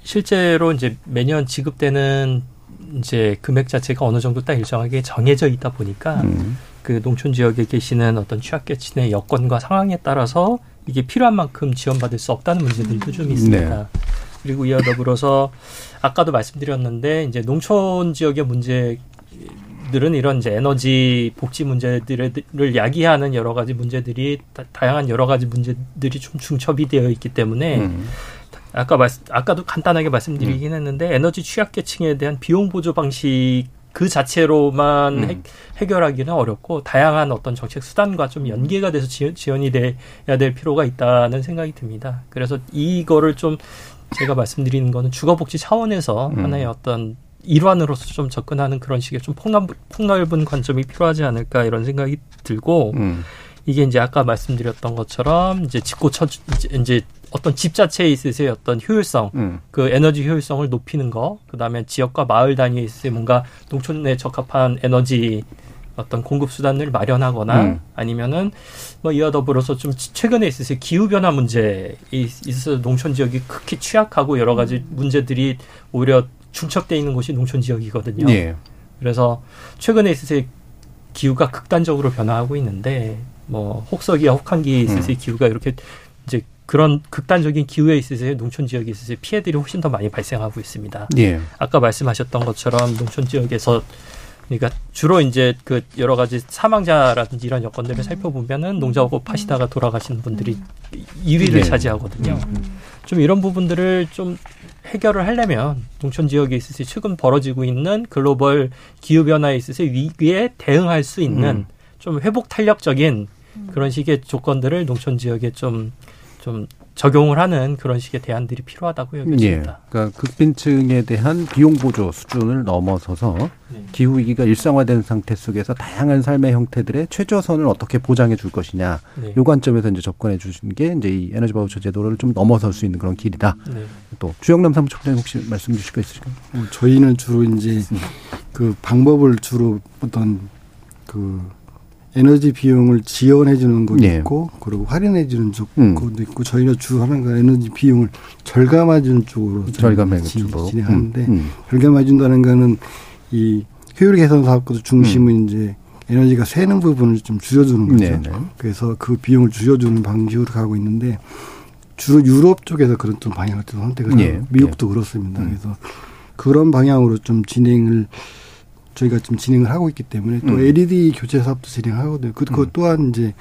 실제로 이제 매년 지급되는 이제 금액 자체가 어느 정도 딱 일정하게 정해져 있다 보니까 음. 그 농촌 지역에 계시는 어떤 취약계층의 여건과 상황에 따라서 이게 필요한 만큼 지원받을 수 없다는 문제들도 좀 있습니다. 네. 그리고 이와 더불어서 아까도 말씀드렸는데 이제 농촌 지역의 문제 들은 이런 이제 에너지 복지 문제들을 야기하는 여러 가지 문제들이 다, 양한 여러 가지 문제들이 좀 중첩이 되어 있기 때문에 음. 아까 말 아까도 간단하게 말씀드리긴 음. 했는데 에너지 취약계층에 대한 비용 보조 방식 그 자체로만 음. 해, 결하기는 어렵고 다양한 어떤 정책 수단과 좀 연계가 돼서 지원, 이 돼야 될 필요가 있다는 생각이 듭니다. 그래서 이거를 좀 제가 말씀드리는 거는 주거복지 차원에서 음. 하나의 어떤 일환으로서 좀 접근하는 그런 식의 좀 폭넓, 폭넓은 관점이 필요하지 않을까 이런 생각이 들고 음. 이게 이제 아까 말씀드렸던 것처럼 이제 집고 쳐 이제 어떤 집 자체에 있어서의 어떤 효율성, 음. 그 에너지 효율성을 높이는 거, 그 다음에 지역과 마을 단위에 있어서 뭔가 농촌에 적합한 에너지 어떤 공급 수단을 마련하거나 음. 아니면은 뭐 이와 더불어서 좀 최근에 있어서 기후 변화 문제에 있어서 농촌 지역이 극히 취약하고 여러 가지 문제들이 오히려 중첩돼 있는 곳이 농촌 지역이거든요. 예. 그래서 최근에 있어서 기후가 극단적으로 변화하고 있는데 뭐 혹서기와 혹한기에 있어서 음. 기후가 이렇게 그런 극단적인 기후에 있어서 농촌 지역에 있어서 피해들이 훨씬 더 많이 발생하고 있습니다. 예. 아까 말씀하셨던 것처럼 농촌 지역에서 그러니까 주로 이제 그 여러 가지 사망자라든지 이런 여건들을 음. 살펴보면은 농작업 하시다가 돌아가시는 분들이 음. 2위를 네. 차지하거든요. 음. 좀 이런 부분들을 좀 해결을 하려면 농촌 지역에 있어서 최근 벌어지고 있는 글로벌 기후 변화에 있어서 위기에 대응할 수 있는 음. 좀 회복 탄력적인 그런 식의 조건들을 농촌 지역에 좀 좀좀 적용을 하는 그런 식의 대안들이 필요하다고 여겨집니다. 예, 그러니까 극빈층에 대한 비용 보조 수준을 넘어서서 네. 기후 위기가 일상화된 상태 속에서 다양한 삶의 형태들의 최저선을 어떻게 보장해 줄 것이냐. 네. 요 관점에서 이제 접근해 주신 게 이제 이 에너지 바우처 제도를 좀 넘어설 수 있는 그런 길이다. 네. 또 주영남 사무총장님 혹시 말씀 주실 거 있으실까요? 어, 저희는 주로 이제 그 방법을 주로 어떤 그 에너지 비용을 지원해 주는 것도 예. 있고 그리고 할인해 주는 쪽도 음. 있고 저희가 주 하는 거 에너지 비용을 절감해 주는 쪽으로 절감해 쪽으로 진행하는데 음. 음. 절감해 준다는 거는 이 효율 개선 사업도 중심은 음. 이제 에너지가 새는 부분을 좀 줄여주는 거죠. 네네. 그래서 그 비용을 줄여주는 방식으로 가고 있는데 주로 유럽 쪽에서 그런 좀 방향을 좀 선택을 예. 하고 미국도 예. 그렇습니다. 음. 그래서 그런 방향으로 좀 진행을 저희가 좀 진행을 하고 있기 때문에 또 음. LED 교체 사업도 진행하거든요. 그, 그것 음. 또한 이제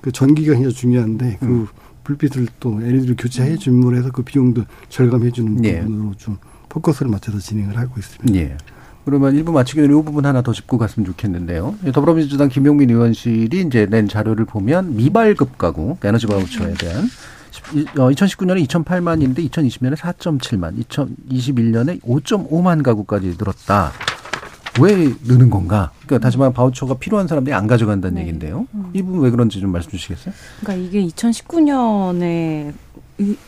그 전기가 굉장히 중요한데 그 음. 불빛을 또 LED를 교체해 줌으로 해서 그 비용도 절감해 주는 예. 부분으로 좀 포커스를 맞춰서 진행을 하고 있습니다. 예. 그러면 일부 마치기 전에 이 부분 하나 더 짚고 갔으면 좋겠는데요. 더불어민주당 김용민 의원실이 이제 낸 자료를 보면 미발급 가구 에너지 바우처에 대한 2019년에 2.8만인데 2020년에 4.7만, 2021년에 5.5만 가구까지 늘었다. 왜 느는 건가? 그러니까 다시 말하면 바우처가 필요한 사람들이 안 가져간다는 네. 얘기인데요. 음. 이 부분 왜 그런지 좀 말씀 주시겠어요? 그러니까 이게 2019년에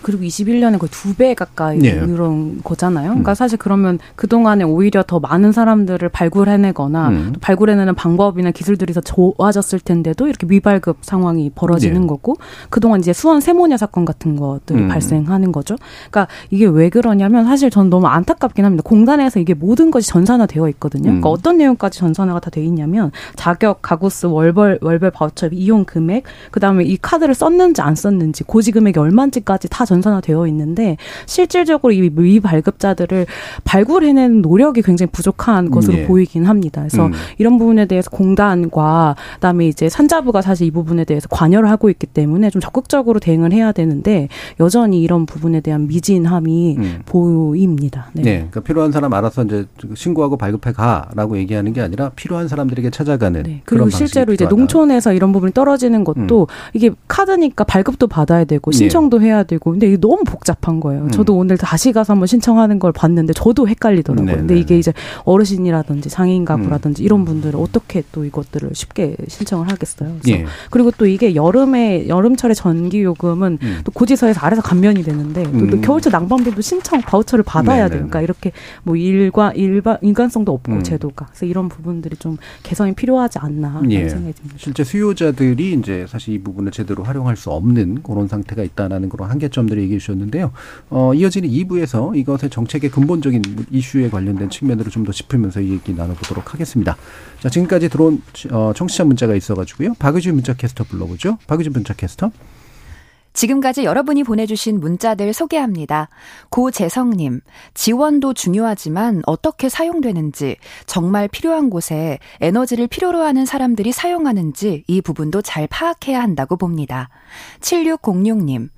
그리고 21년에 거의 두 배 가까이 네. 이런 거잖아요. 그러니까 음. 사실 그러면 그 동안에 오히려 더 많은 사람들을 발굴해내거나 음. 발굴해내는 방법이나 기술들이 더 좋아졌을 텐데도 이렇게 미발급 상황이 벌어지는 네. 거고 그 동안 이제 수원 세모냐 사건 같은 것들이 음. 발생하는 거죠. 그러니까 이게 왜 그러냐면 사실 저는 너무 안타깝긴 합니다. 공단에서 이게 모든 것이 전산화되어 있거든요. 그러니까 음. 어떤 내용까지 전산화가 다 돼 있냐면 자격, 가구수, 월별, 월별 바우처 이용 금액, 그 다음에 이 카드를 썼는지 안 썼는지, 고지 금액이 얼마인지까지 것까지 다 전산화되어 있는데 실질적으로 이 미발급자들을 발굴해내는 노력이 굉장히 부족한 것으로 네. 보이긴 합니다. 그래서 음. 이런 부분에 대해서 공단과 그다음에 이제 산자부가 사실 이 부분에 대해서 관여를 하고 있기 때문에 좀 적극적으로 대응을 해야 되는데 여전히 이런 부분에 대한 미진함이 음. 보입니다. 네. 네. 그러니까 필요한 사람 알아서 이제 신고하고 발급해 가라고 얘기하는 게 아니라 필요한 사람들에게 찾아가는 네. 그리고 실제로 이제 농촌에서 이런 부분이 떨어지는 것도 음. 이게 카드니까 발급도 받아야 되고 신청도 네. 해야 되고 근데 이게 너무 복잡한 거예요. 음. 저도 오늘 다시 가서 한번 신청하는 걸 봤는데 저도 헷갈리더라고요. 네 근데 네, 이게 네. 이제 어르신이라든지 장애인 가구라든지 음. 이런 분들은 어떻게 또 이것들을 쉽게 신청을 하겠어요. 예. 그리고 또 이게 여름에 여름철에 전기 요금은 음. 또 고지서에서 아래서 감면이 되는데 또, 또 음. 겨울철 난방비도 신청 바우처를 받아야 네네. 그러니까 이렇게 뭐 일과 일반 인간성도 없고 음. 제도가 그래서 이런 부분들이 좀 개선이 필요하지 않나 예. 생각이 듭니다. 실제 수요자들이 이제 사실 이 부분을 제대로 활용할 수 없는 그런 상태가 있다라는 그런 한계 점들을 얘기해 주셨는데요. 어, 이어지는 2부에서 이것의 정책의 근본적인 이슈에 관련된 측면으로 좀 더 짚으면서 이 얘기 나눠보도록 하겠습니다. 자, 지금까지 들어온 어, 청취자 문자가 있어가지고요. 박의준 문자 캐스터 불러보죠. 박의준 문자 캐스터. 지금까지 여러분이 보내주신 문자들 소개합니다. 고재성님, 지원도 중요하지만 어떻게 사용되는지, 정말 필요한 곳에 에너지를 필요로 하는 사람들이 사용하는지 이 부분도 잘 파악해야 한다고 봅니다. 7606님,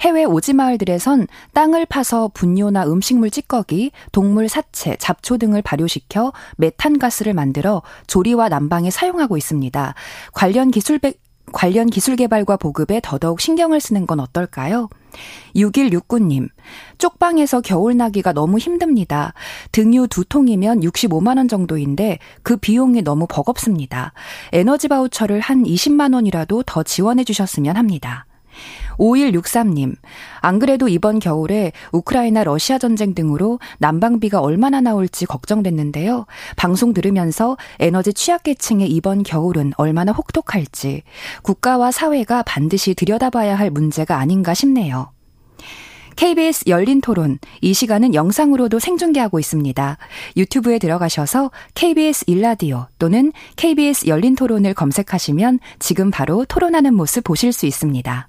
해외 오지 마을들에선 땅을 파서 분뇨나 음식물 찌꺼기, 동물 사체, 잡초 등을 발효시켜 메탄가스를 만들어 조리와 난방에 사용하고 있습니다. 관련 기술 관련 기술 개발과 보급에 더더욱 신경을 쓰는 건 어떨까요? 6169님, 쪽방에서 겨울 나기가 너무 힘듭니다. 등유 두 통이면 65만원 정도인데 그 비용이 너무 버겁습니다. 에너지 바우처를 한 20만원이라도 더 지원해 주셨으면 합니다. 5163님, 안 그래도 이번 겨울에 우크라이나 러시아 전쟁 등으로 난방비가 얼마나 나올지 걱정됐는데요. 방송 들으면서 에너지 취약계층의 이번 겨울은 얼마나 혹독할지 국가와 사회가 반드시 들여다봐야 할 문제가 아닌가 싶네요. KBS 열린 토론. 이 시간은 영상으로도 생중계하고 있습니다. 유튜브에 들어가셔서 KBS 일라디오 또는 KBS 열린 토론을 검색하시면 지금 바로 토론하는 모습 보실 수 있습니다.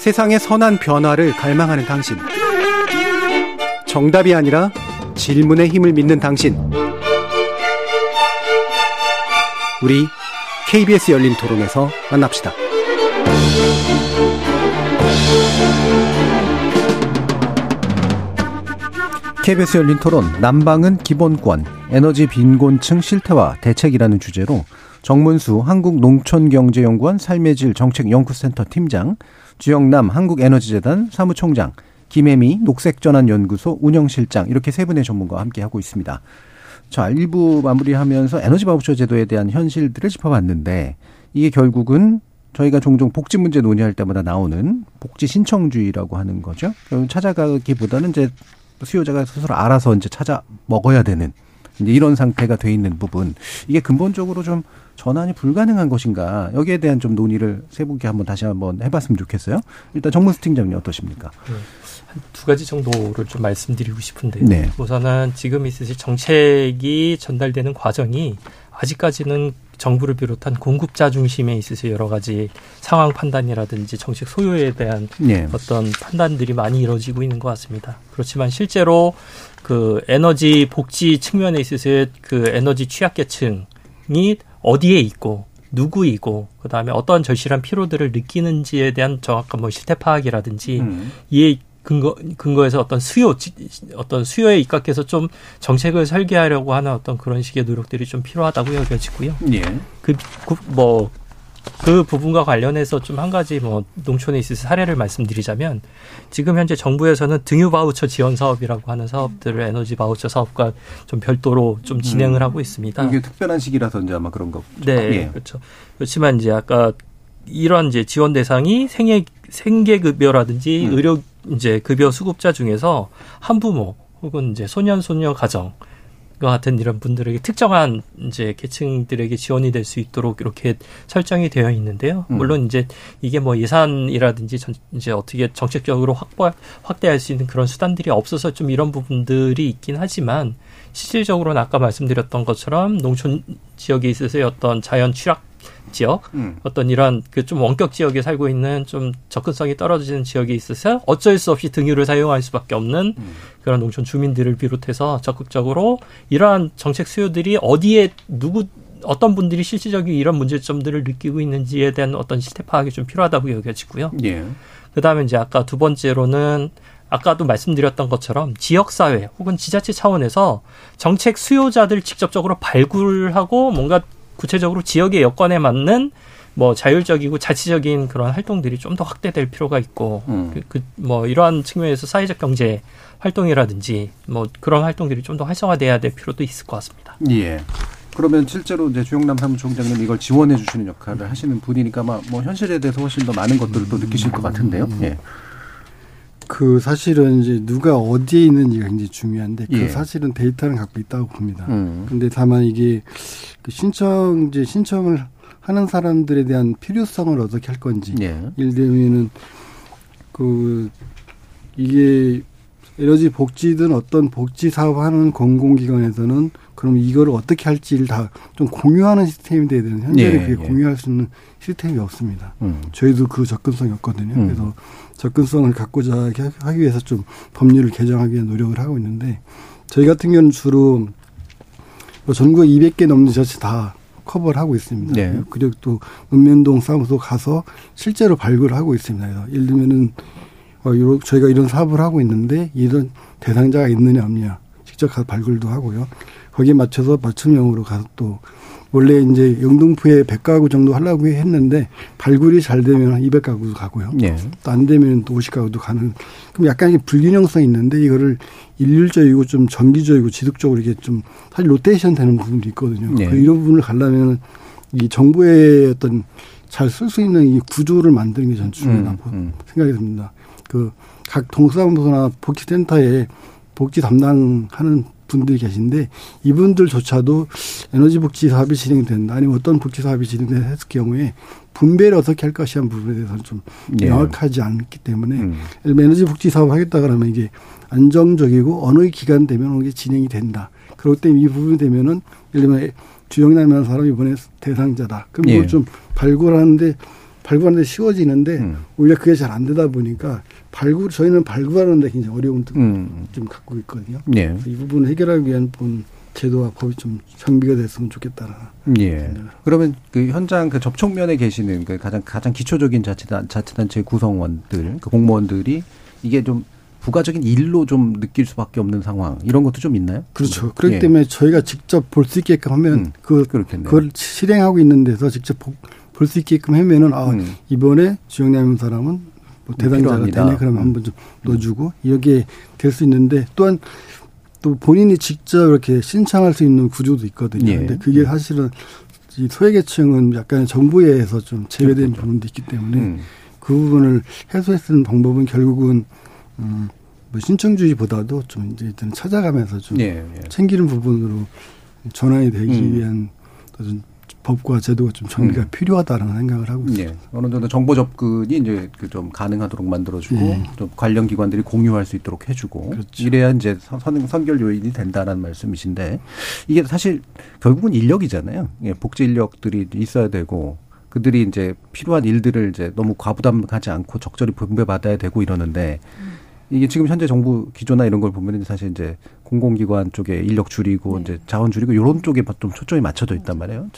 세상의 선한 변화를 갈망하는 당신. 정답이 아니라 질문의 힘을 믿는 당신. 우리 KBS 열린 토론에서 만납시다. KBS 열린 토론 난방은 기본권, 에너지 빈곤층 실태와 대책이라는 주제로 정문수 한국농촌경제연구원 삶의 질 정책연구센터 팀장, 주영남 한국에너지재단 사무총장, 김혜미 녹색전환연구소 운영실장 이렇게 세 분의 전문가와 함께 하고 있습니다. 자, 1부 마무리하면서 에너지 바우처 제도에 대한 현실들을 짚어봤는데 이게 결국은 저희가 종종 복지 문제 논의할 때마다 나오는 복지 신청주의라고 하는 거죠. 찾아가기보다는 이제 수요자가 스스로 알아서 이제 찾아 먹어야 되는 이제 이런 상태가 돼 있는 부분 이게 근본적으로 좀 전환이 불가능한 것인가 여기에 대한 좀 논의를 세부게 한번 다시 한번 해봤으면 좋겠어요. 일단 정문수 팀장님 어떠십니까? 네. 한두 가지 정도를 좀 말씀드리고 싶은데요. 네. 우선은 지금 있으실 정책이 전달되는 과정이 아직까지는 정부를 비롯한 공급자 중심에 있어서 여러 가지 상황 판단이라든지 정책 소요에 대한 네. 어떤 판단들이 많이 이루어지고 있는 것 같습니다. 그렇지만 실제로 그 에너지 복지 측면에 있어서 그 에너지 취약계층이 어디에 있고 누구이고 그다음에 어떤 절실한 피로들을 느끼는지에 대한 정확한 뭐 실태 파악이라든지 음. 이에 근거 근거에서 어떤 수요 어떤 수요에 입각해서 좀 정책을 설계하려고 하는 어떤 그런 식의 노력들이 좀 필요하다고 여겨지고요. 예. 그뭐 그 부분과 관련해서 좀 한 가지 뭐 농촌에 있어서 사례를 말씀드리자면 지금 현재 정부에서는 등유 바우처 지원 사업이라고 하는 사업들을 에너지 바우처 사업과 좀 별도로 좀 진행을 음. 하고 있습니다. 이게 특별한 시기라서 이제 아마 그런 거. 네, 예. 그렇죠. 그렇지만 이제 아까 이러한 이제 지원 대상이 생애 생계급여라든지 음. 의료 이제 급여 수급자 중에서 한부모 혹은 이제 소년 소녀 가정 같은 이런 분들에게 특정한 이제 계층들에게 지원이 될 수 있도록 이렇게 설정이 되어 있는데요. 음. 물론 이제 이게 뭐 예산이라든지 전, 이제 어떻게 정책적으로 확보 확대할 수 있는 그런 수단들이 없어서 좀 이런 부분들이 있긴 하지만 실질적으로는 아까 말씀드렸던 것처럼 농촌 지역에 있어서의 어떤 자연 취락 지역 음. 어떤 이런 그좀 원격 지역에 살고 있는 좀 접근성이 떨어지는 지역에 있어서 어쩔 수 없이 등유를 사용할 수밖에 없는 음. 그런 농촌 주민들을 비롯해서 적극적으로 이러한 정책 수요들이 어디에 누구 어떤 분들이 실질적인 이런 문제점들을 느끼고 있는지에 대한 어떤 실태 파악이 좀 필요하다고 여겨지고요. 예. 그다음에 이제 아까 두 번째로는 아까도 말씀드렸던 것처럼 지역사회 혹은 지자체 차원에서 정책 수요자들 직접적으로 발굴하고 뭔가 구체적으로 지역의 여건에 맞는 뭐 자율적이고 자치적인 그런 활동들이 좀 더 확대될 필요가 있고 음. 그, 그, 뭐 이러한 측면에서 사회적 경제 활동이라든지 뭐 그런 활동들이 좀 더 활성화돼야 될 필요도 있을 것 같습니다. 예. 그러면 실제로 이제 주영남 사무총장님 이걸 지원해 주시는 역할을 하시는 분이니까 뭐 현실에 대해서 훨씬 더 많은 것들을 또 느끼실 것 같은데요. 음. 예. 그 사실은 이제 누가 어디에 있는지가 굉장히 중요한데 그 예. 사실은 데이터를 갖고 있다고 봅니다. 음. 근데 다만 이게 그 신청 이제 신청을 하는 사람들에 대한 필요성을 어떻게 할 건지 예. 예를 들면은 그 이게 에너지 복지든 어떤 복지 사업하는 공공기관에서는 그럼 이거를 어떻게 할지를 다 좀 공유하는 시스템이 돼야 되는 현재는 예, 그게 예. 공유할 수 있는 시스템이 없습니다. 음. 저희도 그 접근성이 없거든요. 음. 그래서 접근성을 갖고자 하기 위해서 좀 법률을 개정하기 위해 노력을 하고 있는데 저희 같은 경우는 주로 뭐 전국 200개 넘는 지자체 다 커버를 하고 있습니다. 네. 그리고 또 읍면동 사무소 가서 실제로 발굴을 하고 있습니다. 예를 들면은 어, 저희가 이런 사업을 하고 있는데 이런 대상자가 있느냐 없느냐 직접 가서 발굴도 하고요. 거기에 맞춰서 맞춤형으로 가서 또 원래 이제 영등포에 100가구 정도 하려고 했는데 발굴이 잘 되면 한 200가구도 가고요. 예. 또안 되면 또 50가구도 가는. 그럼 약간 이게 불균형성이 있는데 이거를 일률적이고 좀 정기적이고 지속적으로 이게 좀 사실 로테이션 되는 부분도 있거든요. 예. 그 이런 부분을 가려면 이 정부의 어떤 잘 쓸 수 있는 이 구조를 만드는 게 전 중요하다고 음, 음. 생각이 듭니다. 그 각 동사무소나 복지센터에 복지 담당하는 분들이 계신데 이분들조차도 에너지 복지 사업이 진행된다 아니면 어떤 복지 사업이 진행된다 했을 경우에 분배를 어떻게 할 것이란 부분에 대해서는 좀 예. 명확하지 않기 때문에 음. 에너지 복지 사업 하겠다 그러면 이게 안정적이고 어느 기간 되면 이게 진행이 된다. 그렇기 때문에 이 부분이 되면은 예를 들면 주영남이라는 사람이 이번에 대상자다. 그럼 예. 좀 발굴하는데 발굴하는데 쉬워지는데 음. 오히려 그게 잘 안 되다 보니까 발굴 저희는 발굴하는데 굉장히 어려움을 음. 좀 갖고 있거든요. 예. 이 부분을 해결하기 위한 본 제도와 법이 좀 정비가 됐으면 좋겠다는. 예. 그러면 그 현장 그 접촉면에 계시는 그 가장 가장 기초적인 자치단 자치단체 구성원들 그 공무원들이 이게 좀 부가적인 일로 좀 느낄 수밖에 없는 상황 이런 것도 좀 있나요? 그렇죠. 그렇기 예. 때문에 저희가 직접 볼 수 있게끔 하면 음, 그 그걸 실행하고 있는 데서 직접 볼 수 있게끔 하면은 아 음. 이번에 주영남 사람은 뭐 대상자가 되네 그러면 음. 한번 좀 넣어주고 여기에 될수 있는데 또한 또 본인이 직접 이렇게 신청할 수 있는 구조도 있거든요. 예. 근데 그게 예. 사실은 이 소외계층은 약간 정부에 의해서 좀 제외된 그렇죠. 부분도 있기 때문에 음. 그 부분을 해소해 쓰는 방법은 결국은 음, 뭐 신청주의보다도 좀 이제 찾아가면서 좀 예, 예. 챙기는 부분으로 전환이 되기 음. 위한 법과 제도가 좀 정비가 음. 필요하다라는 생각을 하고 있습니다. 예. 어느 정도 정보 접근이 이제 그 좀 가능하도록 만들어주고 예. 좀 관련 기관들이 공유할 수 있도록 해주고 그렇죠. 이래야 이제 선, 선결 요인이 된다는 말씀이신데 이게 사실 결국은 인력이잖아요. 예, 복지 인력들이 있어야 되고 그들이 이제 필요한 일들을 이제 너무 과부담하지 않고 적절히 분배받아야 되고 이러는데 음. 이게 지금 현재 정부 기조나 이런 걸 보면 사실 이제 공공기관 쪽에 인력 줄이고 네. 이제 자원 줄이고 이런 쪽에 좀 초점이 맞춰져 있단 말이에요.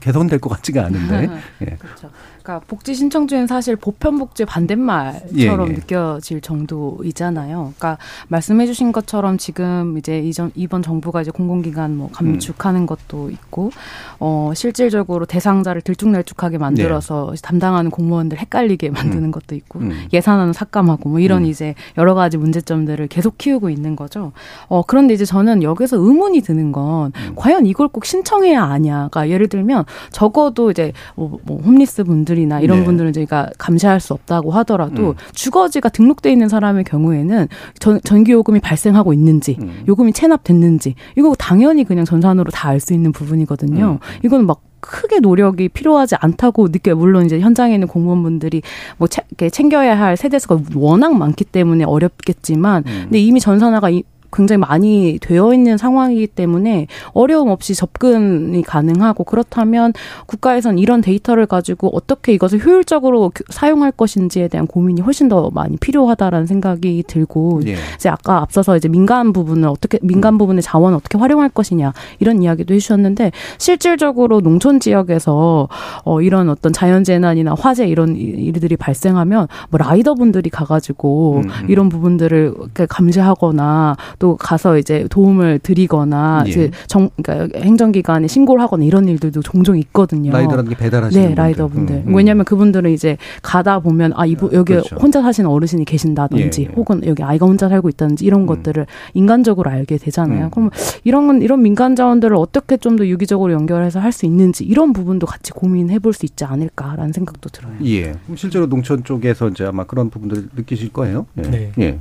개선될 것 같지가 않은데. [LAUGHS] 예. 그렇죠. 그러니까 복지 신청주의는 사실 보편복지 반대말처럼 예, 예. 느껴질 정도이잖아요. 그러니까 말씀해주신 것처럼 지금 이제 이전 이번 정부가 이제 공공기관 뭐 감축하는 음. 것도 있고 어 실질적으로 대상자를 들쭉날쭉하게 만들어서 네. 담당하는 공무원들 헷갈리게 만드는 음. 것도 있고 음. 예산안은 삭감하고 뭐 이런 음. 이제 여러 가지 문제점들을 계속 키우고 있는 거죠. 어 그런 데 이제 저는 여기서 의문이 드는 건 음. 과연 이걸 꼭 신청해야 아냐. 그러니까 예를 들면 적어도 이제 뭐, 뭐 홈리스 분들이 분들이나 이런 네. 분들은 저희가 감시할 수 없다고 하더라도 음. 주거지가 등록돼 있는 사람의 경우에는 전, 전기 요금이 발생하고 있는지 음. 요금이 체납됐는지 이거 당연히 그냥 전산으로 다 알 수 있는 부분이거든요. 음. 이거는 막 크게 노력이 필요하지 않다고 느껴요. 물론 이제 현장에 있는 공무원분들이 뭐 챙겨야 할 세대수가 워낙 많기 때문에 어렵겠지만, 음. 근데 이미 전산화가 굉장히 많이 되어 있는 상황이기 때문에 어려움 없이 접근이 가능하고 그렇다면 국가에선 이런 데이터를 가지고 어떻게 이것을 효율적으로 사용할 것인지에 대한 고민이 훨씬 더 많이 필요하다라는 생각이 들고 예. 이제 아까 앞서서 이제 민간 부분을 어떻게 민간 음. 부분의 자원을 어떻게 활용할 것이냐 이런 이야기도 해주셨는데 실질적으로 농촌 지역에서 어 이런 어떤 자연 재난이나 화재 이런 일들이 발생하면 뭐 라이더분들이 가가지고 음. 음. 이런 부분들을 감시하거나 또 가서 이제 도움을 드리거나 예. 이제 정 그러니까 행정기관에 신고를 하거나 이런 일들도 종종 있거든요. 라이더라는 게 배달하시는 네, 라이더분들. 음, 음. 왜냐하면 그분들은 이제 가다 보면 아 이분 여기 그렇죠. 혼자 사시는 어르신이 계신다든지 예, 예. 혹은 여기 아이가 혼자 살고 있다든지 이런 음. 것들을 인간적으로 알게 되잖아요. 음. 그럼 이런 이런 민간 자원들을 어떻게 좀 더 유기적으로 연결해서 할 수 있는지 이런 부분도 같이 고민해 볼 수 있지 않을까라는 생각도 들어요. 예. 실제로 농촌 쪽에서 이제 아마 그런 부분들 느끼실 거예요. 예. 네. 예.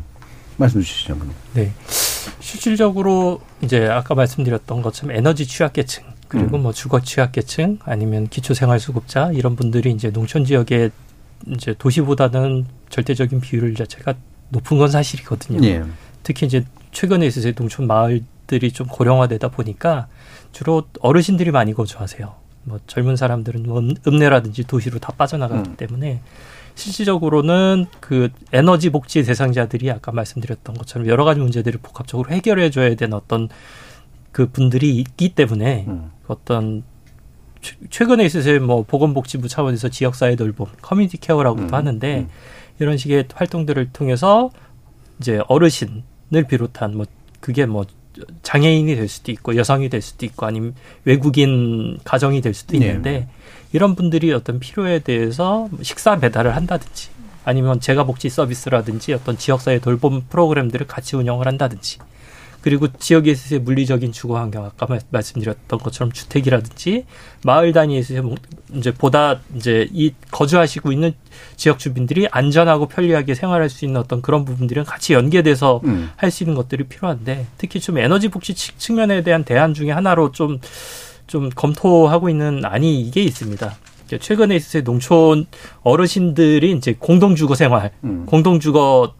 말씀 주시죠. 네. 실질적으로 이제 아까 말씀드렸던 것처럼 에너지 취약계층 그리고 음. 뭐 주거 취약계층 아니면 기초생활수급자 이런 분들이 이제 농촌 지역에 이제 도시보다는 절대적인 비율 자체가 높은 건 사실이거든요. 예. 특히 이제 최근에 있어서 농촌 마을들이 좀 고령화되다 보니까 주로 어르신들이 많이 거주하세요. 뭐 젊은 사람들은 뭐 읍내라든지 도시로 다 빠져나가기 음. 때문에 실질적으로는 그 에너지 복지 대상자들이 아까 말씀드렸던 것처럼 여러 가지 문제들을 복합적으로 해결해 줘야 되는 어떤 그 분들이 있기 때문에 음. 어떤 최근에 있어서 뭐 보건복지부 차원에서 지역사회 돌봄 community care라고도 음. 하는데 음. 이런 식의 활동들을 통해서 이제 어르신을 비롯한 뭐 그게 뭐 장애인이 될 수도 있고 여성이 될 수도 있고 아니면 외국인 가정이 될 수도 네. 있는데 네. 이런 분들이 어떤 필요에 대해서 식사 배달을 한다든지 아니면 재가복지 서비스라든지 어떤 지역사회 돌봄 프로그램들을 같이 운영을 한다든지 그리고 지역에서의 물리적인 주거 환경 아까 말씀드렸던 것처럼 주택이라든지 마을 단위에서 뭐 이제 보다 이제 이 거주하시고 있는 지역 주민들이 안전하고 편리하게 생활할 수 있는 어떤 그런 부분들은 같이 연계돼서 음. 할수 있는 것들이 필요한데 특히 좀 에너지 복지 측면에 대한 대안 중에 하나로 좀 좀 검토하고 있는 안이 이게 있습니다. 최근에 있어서 농촌 어르신들이 이제 공동주거 생활, 음. 공동주거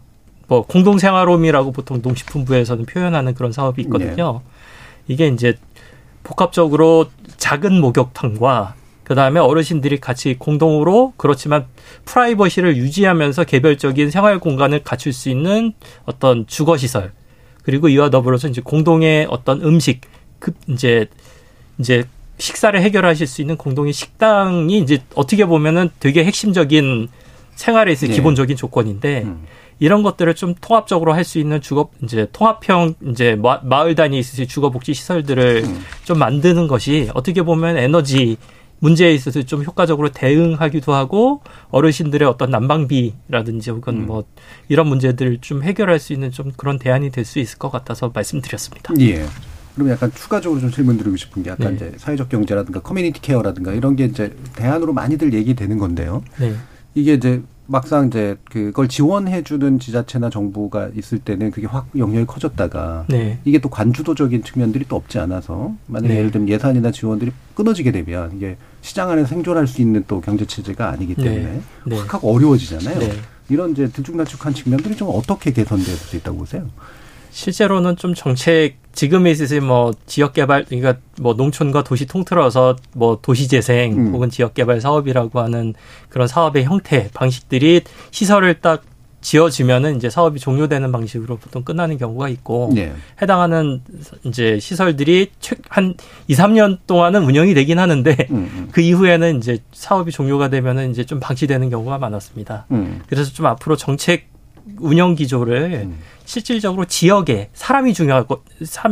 뭐 공동생활홈이라고 보통 농식품부에서는 표현하는 그런 사업이 있거든요. 네. 이게 이제 복합적으로 작은 목욕탕과 그 다음에 어르신들이 같이 공동으로 그렇지만 프라이버시를 유지하면서 개별적인 생활 공간을 갖출 수 있는 어떤 주거 시설 그리고 이와 더불어서 이제 공동의 어떤 음식 그 이제 이제 식사를 해결하실 수 있는 공동의 식당이 이제 어떻게 보면은 되게 핵심적인 생활에 있어 네. 기본적인 조건인데 음. 이런 것들을 좀 통합적으로 할 수 있는 주거 이제 통합형 이제 마을 단위 있으실 주거 복지 시설들을 음. 좀 만드는 것이 어떻게 보면 에너지 문제에 있어서 좀 효과적으로 대응하기도 하고 어르신들의 어떤 난방비라든지 혹은 음. 뭐 이런 문제들을 좀 해결할 수 있는 좀 그런 대안이 될 수 있을 것 같아서 말씀드렸습니다. 예. 그럼 약간 추가적으로 좀 질문 드리고 싶은 게 약간 네. 이제 사회적 경제라든가 커뮤니티 케어라든가 이런 게 이제 대안으로 많이들 얘기되는 건데요. 네. 이게 이제 막상 이제 그걸 지원해주는 지자체나 정부가 있을 때는 그게 확 영역이 커졌다가 네. 이게 또 관주도적인 측면들이 또 없지 않아서 만약에 네. 예를 들면 예산이나 지원들이 끊어지게 되면 이게 시장 안에 생존할 수 있는 또 경제 체제가 아니기 네. 때문에 네. 네. 확 하고 어려워지잖아요. 네. 이런 이제 들쭉날쭉한 측면들이 좀 어떻게 개선될 수 있다고 보세요? 실제로는 좀 정책 지금에 있어서 뭐 지역 개발 그러니까 뭐 농촌과 도시 통틀어서 뭐 도시 재생 음. 혹은 지역 개발 사업이라고 하는 그런 사업의 형태 방식들이 시설을 딱 지어지면은 이제 사업이 종료되는 방식으로 보통 끝나는 경우가 있고 네. 해당하는 이제 시설들이 한 2, 3년 동안은 운영이 되긴 하는데 음, 음. [LAUGHS] 그 이후에는 이제 사업이 종료가 되면은 이제 좀 방치되는 경우가 많았습니다. 음. 그래서 좀 앞으로 정책 운영 기조를 음. 실질적으로 지역에 사람이 중요하고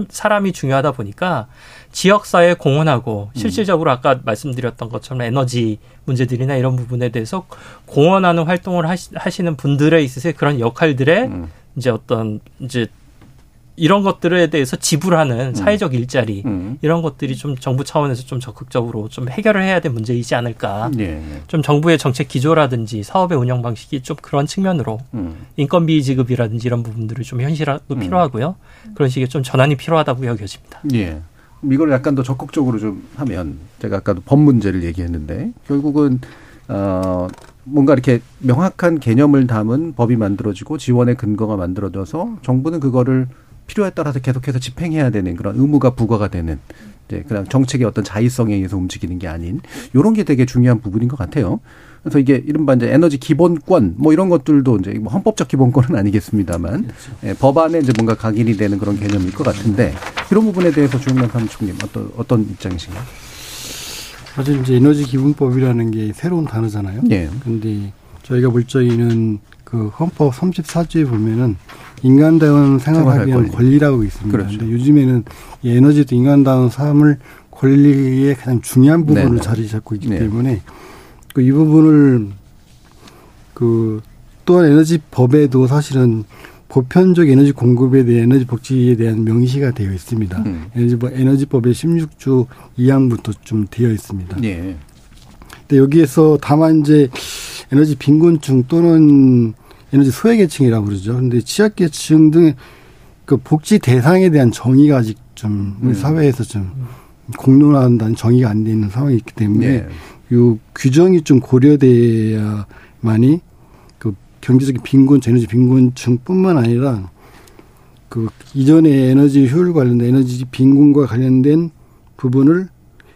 사람이 중요하다 보니까 지역 사회에 공헌하고 음. 실질적으로 아까 말씀드렸던 것처럼 에너지 문제들이나 이런 부분에 대해서 공헌하는 활동을 하시 는 분들에 있어서 그런 역할들의 음. 이제 어떤 이제 이런 것들에 대해서 지불하는 음. 사회적 일자리 음. 이런 것들이 좀 정부 차원에서 좀 적극적으로 좀 해결을 해야 될 문제이지 않을까. 네. 좀 정부의 정책 기조라든지 사업의 운영 방식이 좀 그런 측면으로 음. 인건비 지급이라든지 이런 부분들을 좀 현실화도 음. 필요하고요. 그런 식의 좀 전환이 필요하다고 여겨집니다. 예. 이걸 약간 더 적극적으로 좀 하면 제가 아까도 법 문제를 얘기했는데 결국은 어 뭔가 이렇게 명확한 개념을 담은 법이 만들어지고 지원의 근거가 만들어져서 정부는 그거를 필요에 따라서 계속해서 집행해야 되는 그런 의무가 부과가 되는 이제 그냥 정책의 어떤 자의성에 의해서 움직이는 게 아닌 요런 게 되게 중요한 부분인 것 같아요. 그래서 이게 이른바 이제 에너지 기본권 뭐 이런 것들도 이제 뭐 헌법적 기본권은 아니겠습니다만 그렇죠. 예, 법안에 이제 뭔가 각인이 되는 그런 개념일 것 같은데 이런 부분에 대해서 조영남 사무총님 어떤 어떤 입장이신가요? 사실 이제 에너지 기본법이라는 게 새로운 단어잖아요. 예. 근데 저희가 볼 적에는 그 헌법 34조에 보면은 인간다운 생활하기 위한 권리. 라고 있습니다. 그렇죠. 근데 요즘에는 이 에너지도 인간다운 삶을 권리의 가장 중요한 부분을 네네. 자리 잡고 있기 네. 때문에 그 이 부분을 그 또한 에너지 법에도 사실은 보편적 에너지 공급에 대한 에너지 복지에 대한 명시가 되어 있습니다. 음. 에너지법 에너지법의 16조 2항부터 좀 되어 있습니다. 네. 근데 여기에서 다만 이제 에너지 빈곤층 또는 에너지 소외계층이라고 그러죠. 근데 취약계층 등 그 복지 대상에 대한 정의가 아직 좀 우리 음. 사회에서 좀 공론화한다는 정의가 안 돼 있는 상황이 있기 때문에 네. 요 규정이 좀 고려돼야만이 그 경제적인 빈곤, 에너지 빈곤층뿐만 아니라 그 이전에 에너지 효율 관련된 에너지 빈곤과 관련된 부분을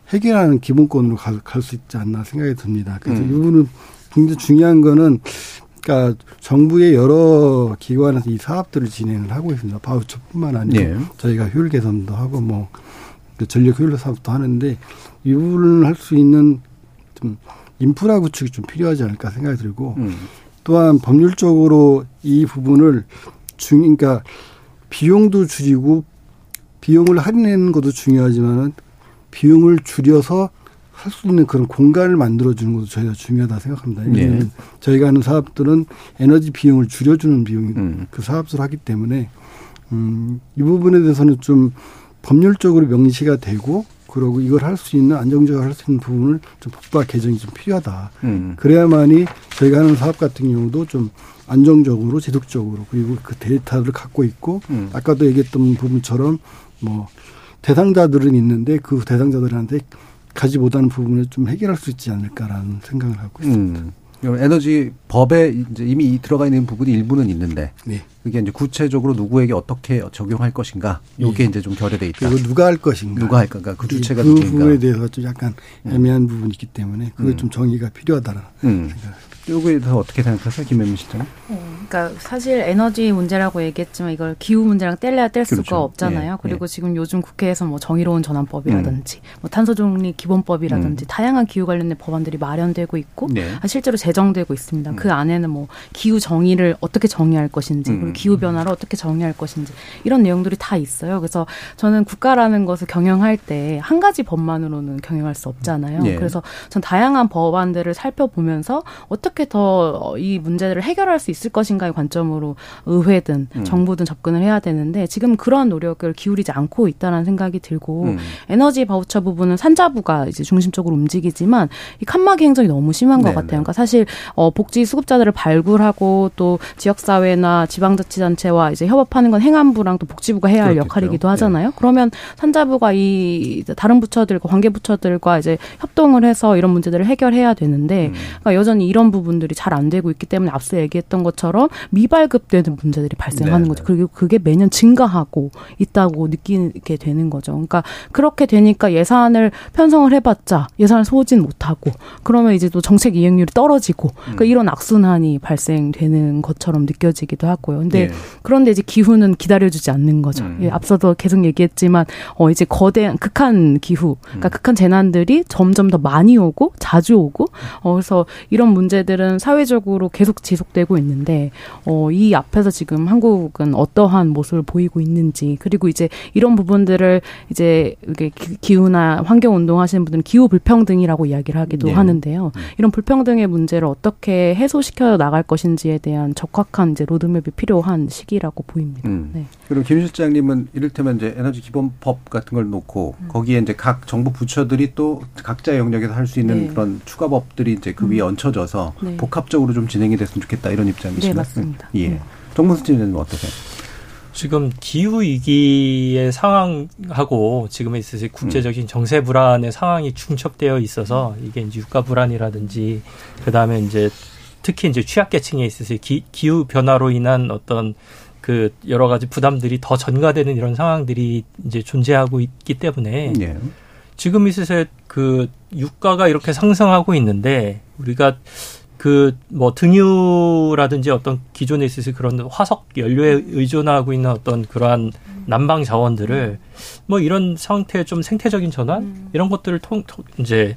해결하는 기본권으로 갈 수 있지 않나 생각이 듭니다. 그래서 음. 이 부분은 굉장히 중요한 거는 그러니까 정부의 여러 기관에서 이 사업들을 진행을 하고 있습니다. 바우처뿐만 아니고 네. 저희가 효율 개선도 하고 뭐그 전력 효율 사업도 하는데 이 부분을 할 수 있는 좀 인프라 구축이 좀 필요하지 않을까 생각이 들고 음. 또한 법률적으로 이 부분을 중 그러니까 비용도 줄이고 비용을 할인하는 것도 중요하지만은 비용을 줄여서 할 수 있는 그런 공간을 만들어주는 것도 저희가 중요하다 생각합니다. 왜냐하면 네. 저희가 하는 사업들은 에너지 비용을 줄여주는 비용 음. 그 사업을 하기 때문에 음, 이 부분에 대해서는 좀 법률적으로 명시가 되고 그러고 이걸 할 수 있는 안정적으로 할 수 있는 부분을 좀 법과 개정이 좀 필요하다. 음. 그래야만이 저희가 하는 사업 같은 경우도 좀 안정적으로 지속적으로 그리고 그 데이터를 갖고 있고 음. 아까도 얘기했던 부분처럼 뭐 대상자들은 있는데 그 대상자들한테 가지 못하는 부분을 좀 해결할 수 있지 않을까라는 생각을 하고 있습니다. 음. 에너지 법에 이제 이미 들어가 있는 부분이 일부는 있는데 네. 그게 이제 구체적으로 누구에게 어떻게 적용할 것인가 요게 네. 이제 좀 결여돼 있다. 그리고 누가 할 것인가. 누가 할 건가. 그 주체가 그 누구인가. 부분에 대해서 좀 약간 음. 애매한 음. 부분이 있기 때문에 그게 음. 좀 정의가 필요하다는 음. 생각을 요거에 대해서 어떻게 생각하세요, 김현민 시장? 어, 그러니까 사실 에너지 문제라고 얘기했지만 이걸 기후 문제랑 뗄래야 뗄 그렇죠. 수가 없잖아요. 예, 그리고 예. 지금 요즘 국회에서 뭐 정의로운 전환법이라든지 음. 뭐 탄소중립 기본법이라든지 음. 다양한 기후 관련된 법안들이 마련되고 있고 네. 실제로 제정되고 있습니다. 음. 그 안에는 뭐 기후 정의를 어떻게 정의할 것인지 그리고 음. 기후 변화를 어떻게 정의할 것인지 이런 내용들이 다 있어요. 그래서 저는 국가라는 것을 경영할 때 한 가지 법만으로는 경영할 수 없잖아요. 네. 그래서 전 다양한 법안들을 살펴보면서 어떻게 더 이 문제를 해결할 수 있을 것인가의 관점으로 의회든 음. 정부든 접근을 해야 되는데 지금 그런 노력을 기울이지 않고 있다는 생각이 들고 음. 에너지 바우처 부분은 산자부가 이제 중심적으로 움직이지만 이 칸막이 행정이 너무 심한 것 네네. 같아요. 그러니까 사실 어 복지 수급자들을 발굴하고 또 지역사회나 지방자치단체와 이제 협업하는 건 행안부랑 또 복지부가 해야 할 그렇겠죠. 역할이기도 하잖아요. 네. 그러면 산자부가 이 다른 부처들과 관계 부처들과 이제 협동을 해서 이런 문제들을 해결해야 되는데 음. 그러니까 여전히 이런 부분 들이 잘 안 되고 있기 때문에 앞서 얘기했던 것처럼 미발급되는 문제들이 발생하는 네. 거죠. 그리고 그게 매년 증가하고 있다고 느끼게 되는 거죠. 그러니까 그렇게 되니까 예산을 편성을 해봤자 예산을 소진 못하고 그러면 이제 또 정책 이행률이 떨어지고 그러니까 음. 이런 악순환이 발생되는 것처럼 느껴지기도 하고요. 근데 네. 그런데 이제 기후는 기다려주지 않는 거죠. 음. 예, 앞서도 계속 얘기했지만 어 이제 거대한 극한 기후, 그러니까 음. 극한 재난들이 점점 더 많이 오고 자주 오고 어 그래서 이런 문제들 은 사회적으로 계속 지속되고 있는데 어 이 앞에서 지금 한국은 어떠한 모습을 보이고 있는지 그리고 이제 이런 부분들을 이제 이게 기후나 환경 운동 하시는 분들은 기후 불평등이라고 이야기를 하기도 네. 하는데요. 음. 이런 불평등의 문제를 어떻게 해소시켜 나갈 것인지에 대한 적확한 이제 로드맵이 필요한 시기라고 보입니다. 음. 네. 그리고 김 실장님은 이를테면 이제 에너지 기본법 같은 걸 놓고 음. 거기에 이제 각 정부 부처들이 또 각자 영역에서 할 수 있는 네. 그런 추가법들이 이제 그 위에 음. 얹혀져서 네. 복합적으로 좀 진행이 됐으면 좋겠다 이런 입장이시죠. 네, 맞습니다. 예. 네. 정문수 씨는 어떠세요? 지금 기후 위기의 상황하고 지금에 있어서 국제적인 정세 불안의 상황이 중첩되어 있어서 이게 이제 유가 불안이라든지 그다음에 이제 특히 이제 취약계층에 있어서 기, 기후 변화로 인한 어떤 그 여러 가지 부담들이 더 전가되는 이런 상황들이 이제 존재하고 있기 때문에 네. 지금 있어서 그 유가가 이렇게 상승하고 있는데 우리가 그 뭐 등유라든지 어떤 기존에 있어서 그런 화석 연료에 의존하고 있는 어떤 그러한 난방 자원들을 뭐 이런 상태의 좀 생태적인 전환 음. 이런 것들을 통, 통 이제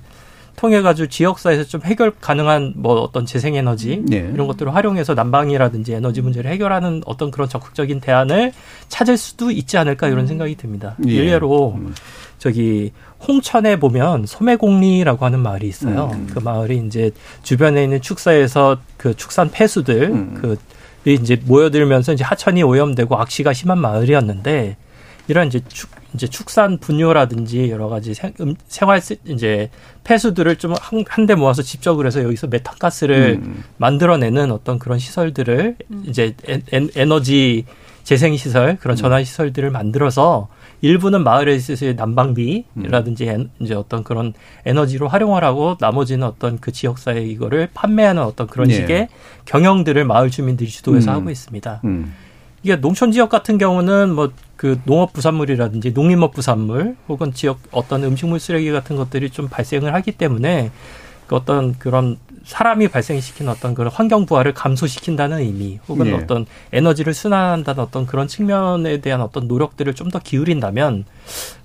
통해 가지고 지역사회에서 좀 해결 가능한 뭐 어떤 재생에너지 네. 이런 것들을 활용해서 난방이라든지 에너지 문제를 해결하는 어떤 그런 적극적인 대안을 찾을 수도 있지 않을까 이런 음. 생각이 듭니다. 예. 일례로 음. 저기 홍천에 보면 소매공리라고 하는 마을이 있어요. 음. 그 마을이 이제 주변에 있는 축사에서 그 축산 폐수들 음. 그 이제 모여들면서 이제 하천이 오염되고 악취가 심한 마을이었는데 이런 이제 축 이제 축산 분뇨라든지 여러 가지 생, 음, 생활 이제 폐수들을 좀한대 모아서 집적을 해서 여기서 메탄가스를 음. 만들어내는 어떤 그런 시설들을 음. 이제 에, 에너지 재생 시설 그런 음. 전환 시설들을 만들어서 일부는 마을에 있어서의 난방비라든지 음. 이제 어떤 그런 에너지로 활용을 하고 나머지는 어떤 그 지역사회 이거를 판매하는 어떤 그런 네. 식의 경영들을 마을 주민들이 주도해서 음. 하고 있습니다. 음. 이게 농촌 지역 같은 경우는 뭐 그 농업 부산물이라든지 농림업 부산물 혹은 지역 어떤 음식물 쓰레기 같은 것들이 좀 발생을 하기 때문에 그 어떤 그런 사람이 발생시키는 어떤 그런 환경 부하를 감소시킨다는 의미 혹은 네. 어떤 에너지를 순환한다는 어떤 그런 측면에 대한 어떤 노력들을 좀 더 기울인다면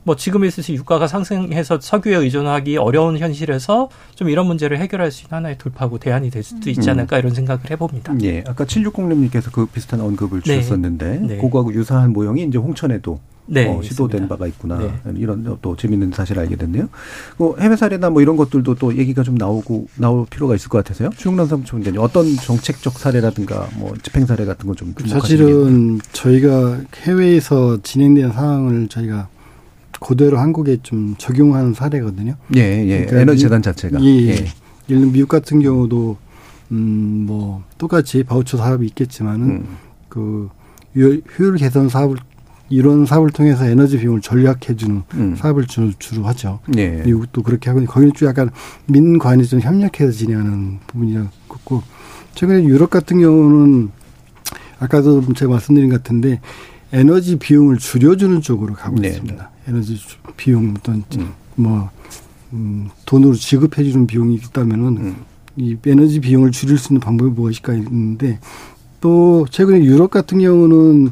뭐 지금 있으시 유가가 상승해서 석유에 의존하기 어려운 현실에서 좀 이런 문제를 해결할 수 있는 하나의 돌파구 대안이 될 수도 있지 음. 않을까 이런 생각을 해봅니다. 예, 아까 760님께서 그 비슷한 언급을 네. 주셨었는데 네. 그거하고 유사한 모형이 이제 홍천에도 네, 어, 시도된 있습니다. 바가 있구나 네. 이런 또 재밌는 사실을 알게 됐네요. 뭐 해외 사례나 뭐 이런 것들도 또 얘기가 좀 나오고 나올 필요가 있을 것 같아서요. 추영란 사무총장님 어떤 정책적 사례라든가 뭐 집행 사례 같은 거좀 사실은 저희가 해외에서 진행된 상황을 저희가 그대로 한국에 좀 적용하는 사례거든요. 예, 예. 그러니까 에너지 재단 자체가. 예, 예. 예를 들면 미국 같은 경우도 음, 뭐 똑같이 바우처 사업이 있겠지만은 음. 그 효율 개선 사업을 이런 사업을 통해서 에너지 비용을 절약해주는 음. 사업을 주로, 주로 하죠. 네. 미국도 그렇게 하고 거기는 좀 약간 민관이 좀 협력해서 진행하는 부분이었고 최근에 유럽 같은 경우는 아까도 제가 말씀드린 것 같은데 에너지 비용을 줄여주는 쪽으로 가고 네. 있습니다. 에너지 비용 어떤 음. 뭐 음, 돈으로 지급해 주는 비용이 있다면은 음. 이 에너지 비용을 줄일 수 있는 방법이 무엇일까 있는데 또 최근에 유럽 같은 경우는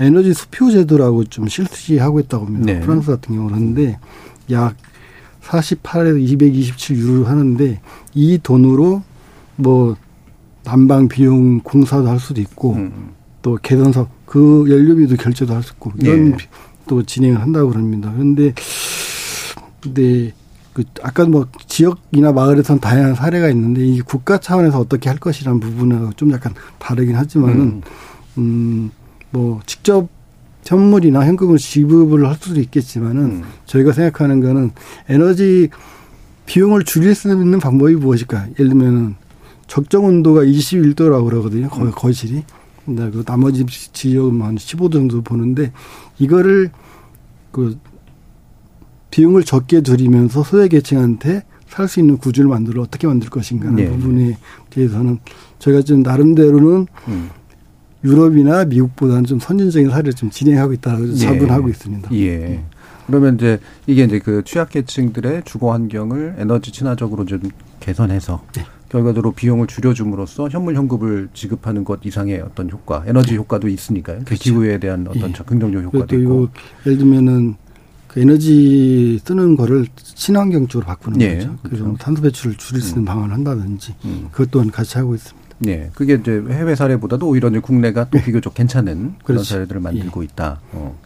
에너지 수표 제도라고 좀 실시하고 있다고 합니다. 네. 프랑스 같은 경우는 하는데 약 48에서 227 유로 하는데 이 돈으로 뭐 난방 비용 공사도 할 수도 있고 음. 또 개선 사업 그 연료비도 결제도 할 수 있고 이런 네. 또 진행을 한다고 그럽니다. 그런데 근데 그 아까 뭐 지역이나 마을에선 다양한 사례가 있는데 이 국가 차원에서 어떻게 할 것이라는 부분은 좀 약간 다르긴 하지만은 음, 음뭐 직접 현물이나 현금을 지급을 할 수도 있겠지만은 음. 저희가 생각하는 거는 에너지 비용을 줄일 수 있는 방법이 무엇일까? 예를 들면은 적정 온도가 21도라고 그러거든요. 거의 음. 거실이. 근데 그 나머지 지역은 한 15도 정도 보는데 이거를 그 비용을 적게 들이면서 소외계층한테 살 수 있는 구조를 만들어 어떻게 만들 것인가 하는 네. 부분에 대해서는 저희가 좀 나름대로는 음. 유럽이나 미국보다는 좀 선진적인 사례를 좀 진행하고 있다고 네. 있습니다. 예. 그러면 이제 이게 이제 그 취약계층들의 주거 환경을 에너지 친화적으로 좀 개선해서 네. 결과적으로 비용을 줄여줌으로써 현물 현금을 지급하는 것 이상의 어떤 효과, 에너지 네. 효과도 있으니까요. 그 그렇죠. 기후에 대한 어떤 예. 긍정적 효과도 있고. 예를 들면은 그 에너지 쓰는 거를 친환경 쪽으로 바꾸는 예. 거죠. 그래서 그렇죠. 탄소 배출을 줄일 수 있는 음. 방안을 한다든지 음. 그것 또한 같이 하고 있습니다. 네, 그게 이제 해외 사례보다도 오히려 이제 국내가 또 네. 비교적 괜찮은 그런 그렇지. 사례들을 만들고 예. 있다. 어.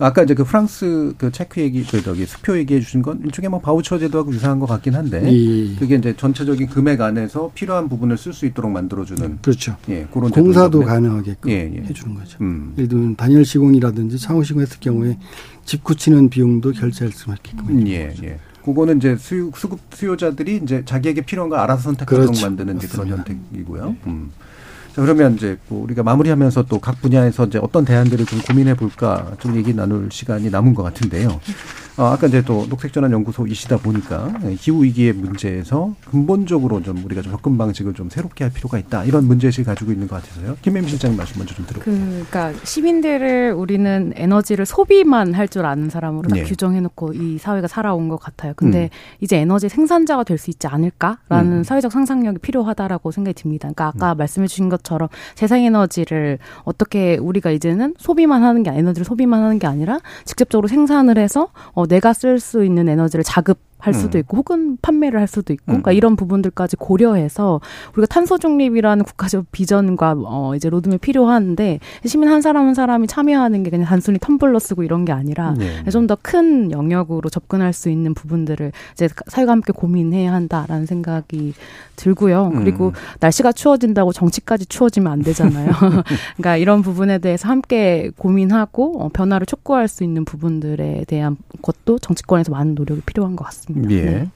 아까 이제 그 프랑스 그 체크 얘기, 그 저기 수표 얘기해 주신 건 일종의 뭐 바우처 제도하고 유사한 것 같긴 한데 예. 그게 이제 전체적인 금액 안에서 필요한 부분을 쓸 수 있도록 만들어주는 그렇죠. 예, 그런 공사도 가능하게끔 예, 예. 해주는 거죠. 음. 예를 들면 단열 시공이라든지 창호 시공했을 경우에 집 굳히는 비용도 결제할 수 있게끔. 음, 예, 예. 그거는 이제 수요, 수급 수요자들이 이제 자기에게 필요한 걸 알아서 선택하도록 그렇죠. 만드는 그런 형태이고요. 음. 자, 그러면 이제 뭐 우리가 마무리하면서 또 각 분야에서 이제 어떤 대안들을 좀 고민해 볼까 좀 얘기 나눌 시간이 남은 것 같은데요. 어, 아까 이제 또 녹색전환 연구소이시다 보니까 기후 위기의 문제에서 근본적으로 좀 우리가 좀 접근 방식을 좀 새롭게 할 필요가 있다 이런 문제의식을 가지고 있는 것 같아서요. 김혜미 실장님 말씀 먼저 좀 들어볼게요. 그, 그러니까 시민들을 우리는 에너지를 소비만 할 줄 아는 사람으로 딱 네. 규정해놓고 이 사회가 살아온 것 같아요. 근데 음. 이제 에너지 생산자가 될 수 있지 않을까라는 음. 사회적 상상력이 필요하다라고 생각이 듭니다. 그러니까 아까 음. 말씀해주신 것처럼 재생에너지를 어떻게 우리가 이제는 소비만 하는 게 에너지를 소비만 하는 게 아니라 직접적으로 생산을 해서 어, 내가 쓸 수 있는 에너지를 자급 할 수도 음. 있고 혹은 판매를 할 수도 있고 그러니까 음. 이런 부분들까지 고려해서 우리가 탄소 중립이라는 국가적 비전과 어 이제 로드맵 필요한데 시민 한 사람 한 사람이 참여하는 게 그냥 단순히 텀블러 쓰고 이런 게 아니라 네. 좀더 큰 영역으로 접근할 수 있는 부분들을 이제 사회가 함께 고민해야 한다라는 생각이 들고요. 음. 그리고 음. 날씨가 추워진다고 정치까지 추워지면 안 되잖아요. [LAUGHS] 그러니까 이런 부분에 대해서 함께 고민하고 어 변화를 촉구할 수 있는 부분들에 대한 것도 정치권에서 많은 노력이 필요한 것 같습니다. 같습니다. 예. 네.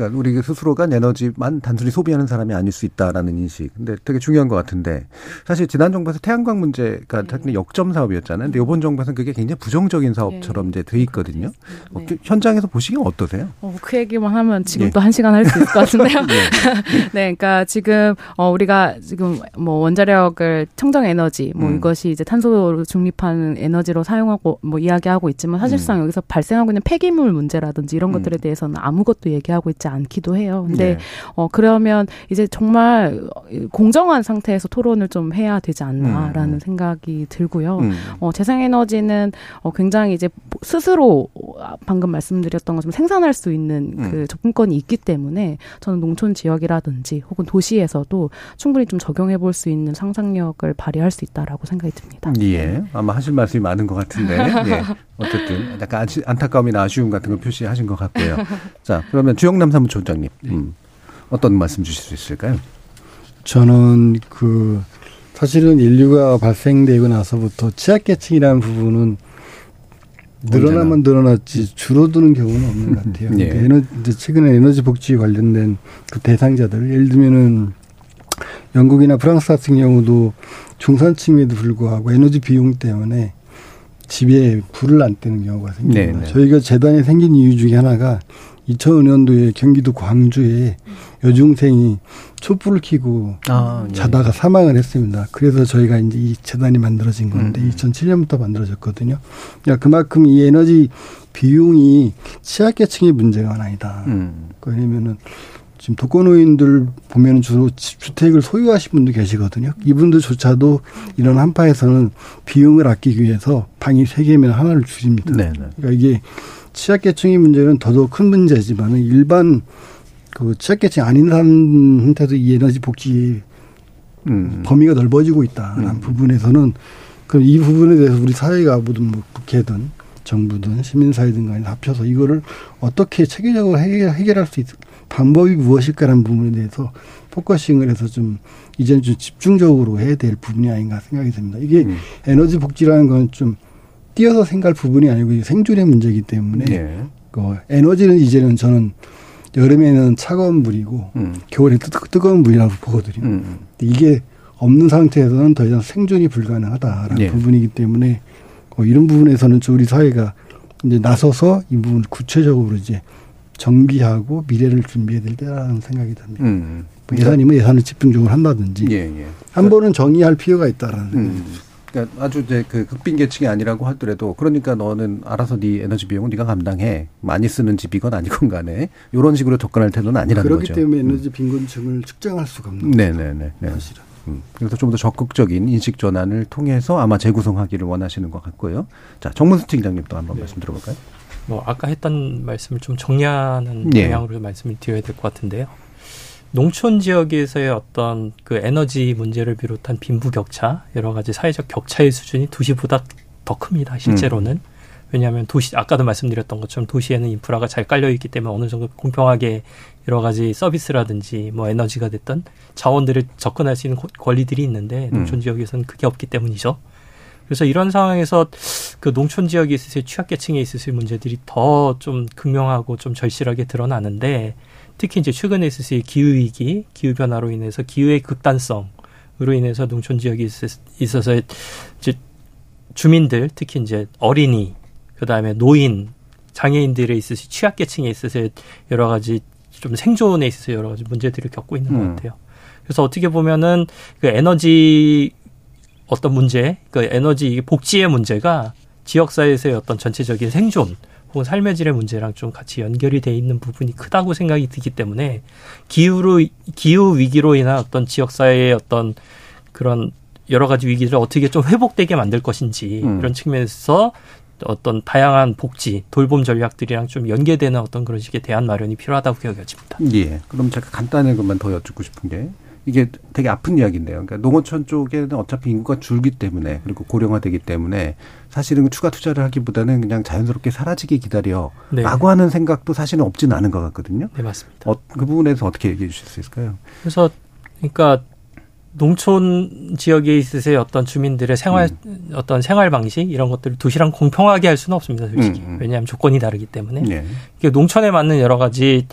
그러니까 우리 스스로가 에너지만 단순히 소비하는 사람이 아닐 수 있다라는 인식. 근데 되게 중요한 것 같은데 사실 지난 정부에서 태양광 문제가 네. 역점 사업이었잖아요. 근데 이번 정부에서는 그게 굉장히 부정적인 사업처럼 네. 이제 돼 있거든요. 네. 어, 그 현장에서 보시기엔 어떠세요? 어, 그 얘기만 하면 지금 예. 또한 시간 할 수 있을 것 같은데요. 네. [LAUGHS] [LAUGHS] 네, 그러니까 지금 어, 우리가 지금 뭐 원자력을 청정 에너지 뭐 음. 이것이 이제 탄소 중립하는 에너지로 사용하고 뭐 이야기하고 있지만 사실상 음. 여기서 발생하고 있는 폐기물 문제라든지 이런 음. 것들에 대해서는 아무것도 얘기하고 있지 않기도 해요. 근데 네. 어 그러면 이제 정말 공정한 상태에서 토론을 좀 해야 되지 않나라는 음. 생각이 들고요. 음. 어 재생 에너지는 어 굉장히 이제 스스로 방금 말씀드렸던 것처럼 생산할 수 있는 음. 그 접근권이 있기 때문에 저는 농촌 지역이라든지 혹은 도시에서도 충분히 좀 적용해 볼 수 있는 상상력을 발휘할 수 있다라고 생각이 듭니다. 예. 아마 하실 말씀이 많은 것 같은데. [LAUGHS] 예. 어쨌든 약간 안타까움이나 아쉬움 같은 걸 표시하신 것 같고요. [LAUGHS] 자, 그러면 주영남 사 무총장님, 네. 음, 어떤 말씀 주실 수 있을까요? 저는 그 사실은 인류가 발생되고 나서부터 취약계층이라는 부분은 늘어나면 늘어났지 줄어드는 경우는 없는 것 [LAUGHS] 같아요. 네. 그러니까 에너지, 최근에 에너지 복지 관련된 그 대상자들 예를 들면은 영국이나 프랑스 같은 경우도 중산층에도 불구하고 에너지 비용 때문에 집에 불을 안 떼는 경우가 생깁니다. 네네. 네. 저희가 재단이 생긴 이유 중에 하나가 2005년도에 경기도 광주에 여중생이 촛불을 켜고 아, 네. 자다가 사망을 했습니다. 그래서 저희가 이제 이 재단이 만들어진 건데 음. 2007년부터 만들어졌거든요. 그러니까 그만큼 이 에너지 비용이 취약계층의 문제가 아니다. 음. 왜냐면은 지금 독거노인들 보면 주로 주택을 소유하신 분도 계시거든요. 이분들조차도 이런 한파에서는 비용을 아끼기 위해서 방이 세 개면 하나를 줄입니다. 네네. 네. 그러니까 이게 취약계층의 문제는 더더욱 큰 문제지만은 일반 그 취약계층 아닌 사람한테도 이 에너지 복지 음. 범위가 넓어지고 있다라는 음. 부분에서는 그이 부분에 대해서 우리 사회가 모든 뭐 국회든 정부든 시민사회든 간에 합쳐서 이거를 어떻게 체계적으로 해결, 해결할 수 있, 방법이 무엇일까라는 부분에 대해서 focusing을 해서 좀 이제는 좀 집중적으로 해야 될 부분이 아닌가 생각이 듭니다. 이게 음. 에너지 복지라는 건좀 띄어서 생각할 부분이 아니고 생존의 문제이기 때문에 네. 그 에너지는 이제는 저는 여름에는 차가운 물이고 음. 겨울에 뜨, 뜨거운 물이라고 보거든요. 음. 이게 없는 상태에서는 더 이상 생존이 불가능하다라는 네. 부분이기 때문에 어, 이런 부분에서는 우리 사회가 이제 나서서 이 부분 구체적으로 이제 정비하고 미래를 준비해야 될 때라는 생각이 듭니다. 음. 뭐 예산이면 예산을 집중적으로 한다든지 예, 예. 한 번은 정의할 필요가 있다라는 음. 그러니까 아주 이제 그 극빈 계층이 아니라고 하더라도 그러니까 너는 알아서 네 에너지 비용은 네가 감당해 많이 쓰는 집이건 아니건 간에 이런 식으로 접근할 태도는 아니라는 그렇기 거죠. 그렇기 때문에 음. 에너지 빈곤층을 측정할 수가 없는 네네네 네. 사실은. 음. 그래서 좀 더 적극적인 인식 전환을 통해서 아마 재구성하기를 원하시는 것 같고요. 자 정문수 팀장님도 한번 네. 말씀 들어볼까요? 뭐 아까 했던 말씀을 좀 정리하는 네. 방향으로 말씀을 드려야 될 것 같은데요. 농촌 지역에서의 어떤 그 에너지 문제를 비롯한 빈부 격차, 여러 가지 사회적 격차의 수준이 도시보다 더 큽니다. 실제로는. 음. 왜냐하면 도시 아까도 말씀드렸던 것처럼 도시에는 인프라가 잘 깔려 있기 때문에 어느 정도 공평하게 여러 가지 서비스라든지 뭐 에너지가 됐던 자원들을 접근할 수 있는 권리들이 있는데 음. 농촌 지역에서는 그게 없기 때문이죠. 그래서 이런 상황에서 그 농촌 지역에 있어서의 취약계층에 있어서의 문제들이 더 좀 극명하고 좀 절실하게 드러나는데 특히 이제 최근에 있어서의 기후 위기, 기후 변화로 인해서 기후의 극단성으로 인해서 농촌 지역에 있어서 이제 주민들 특히 이제 어린이 그 다음에 노인 장애인들에 있어서 취약계층에 있어서 여러 가지 좀 생존에 있어서 여러 가지 문제들을 겪고 있는 음. 것 같아요. 그래서 어떻게 보면은 그 에너지 어떤 문제, 그 에너지 복지의 문제가 지역사회에서의 어떤 전체적인 생존 혹은 삶의 질의 문제랑 좀 같이 연결이 돼 있는 부분이 크다고 생각이 들기 때문에 기후로 기후 위기로 인한 어떤 지역 사회의 어떤 그런 여러 가지 위기를 어떻게 좀 회복되게 만들 것인지 음. 이런 측면에서 어떤 다양한 복지, 돌봄 전략들이랑 좀 연계되는 어떤 그런 식의 대안 마련이 필요하다고 여겨집니다. 예. 그럼 제가 간단한 것만 더 여쭙고 싶은 게 이게 되게 아픈 이야기인데요. 그러니까 농어촌 쪽에는 어차피 인구가 줄기 때문에 그리고 고령화되기 때문에 사실은 추가 투자를 하기보다는 그냥 자연스럽게 사라지게 기다려 네. 라고 하는 생각도 사실은 없지는 않은 것 같거든요. 네, 맞습니다. 어, 그 부분에서 어떻게 얘기해 주실 수 있을까요? 그래서 그러니까 농촌 지역에 있으세요 어떤 주민들의 생활 음. 어떤 생활 방식 이런 것들을 도시랑 공평하게 할 수는 없습니다 솔직히 음, 음. 왜냐하면 조건이 다르기 때문에 네. 농촌에 맞는 여러 가지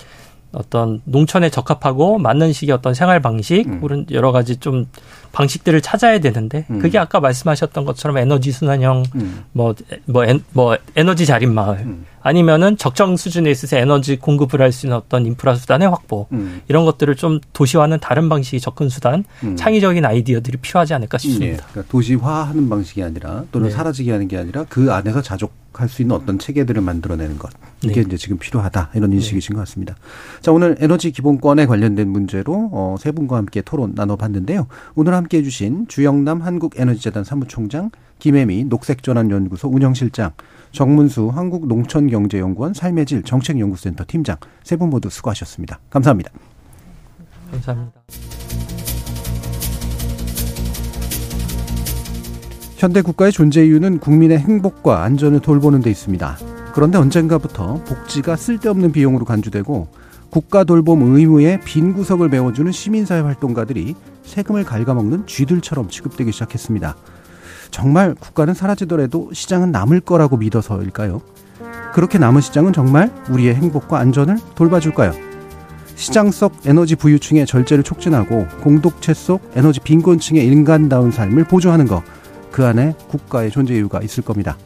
어떤 농촌에 적합하고 맞는 식의 어떤 생활 방식 음. 혹은 여러 가지 좀 방식들을 찾아야 되는데 음. 그게 아까 말씀하셨던 것처럼 에너지 순환형 뭐뭐 음. 뭐, 뭐, 뭐 에너지 자립 마을 음. 아니면은 적정 수준에 있어서 에너지 공급을 할 수 있는 어떤 인프라 수단의 확보 음. 이런 것들을 좀 도시화는 다른 방식의 접근 수단 음. 창의적인 아이디어들이 필요하지 않을까 싶습니다. 네. 그러니까 도시화하는 방식이 아니라 또는 네. 사라지게 하는 게 아니라 그 안에서 자족 할 수 있는 어떤 체계들을 만들어내는 것 이게 네. 이제 지금 필요하다 이런 인식이신 것 같습니다. 자 오늘 에너지 기본권에 관련된 문제로 어, 세 분과 함께 토론 나눠봤는데요. 오늘 함께해 주신 주영남 한국에너지재단 사무총장 김혜미 녹색전환연구소 운영실장 정문수 한국농촌경제연구원 삶의 질 정책연구센터 팀장 세 분 모두 수고하셨습니다. 감사합니다. 감사합니다. 현대 국가의 존재 이유는 국민의 행복과 안전을 돌보는 데 있습니다. 그런데 언젠가부터 복지가 쓸데없는 비용으로 간주되고 국가 돌봄 의무의 빈 구석을 메워주는 시민사회 활동가들이 세금을 갉아먹는 쥐들처럼 취급되기 시작했습니다. 정말 국가는 사라지더라도 시장은 남을 거라고 믿어서일까요? 그렇게 남은 시장은 정말 우리의 행복과 안전을 돌봐줄까요? 시장 속 에너지 부유층의 절제를 촉진하고 공동체 속 에너지 빈곤층의 인간다운 삶을 보조하는 것. 그 안에 국가의 존재 이유가 있을 겁니다.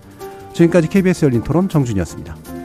지금까지 KBS 열린 토론 정준이었습니다.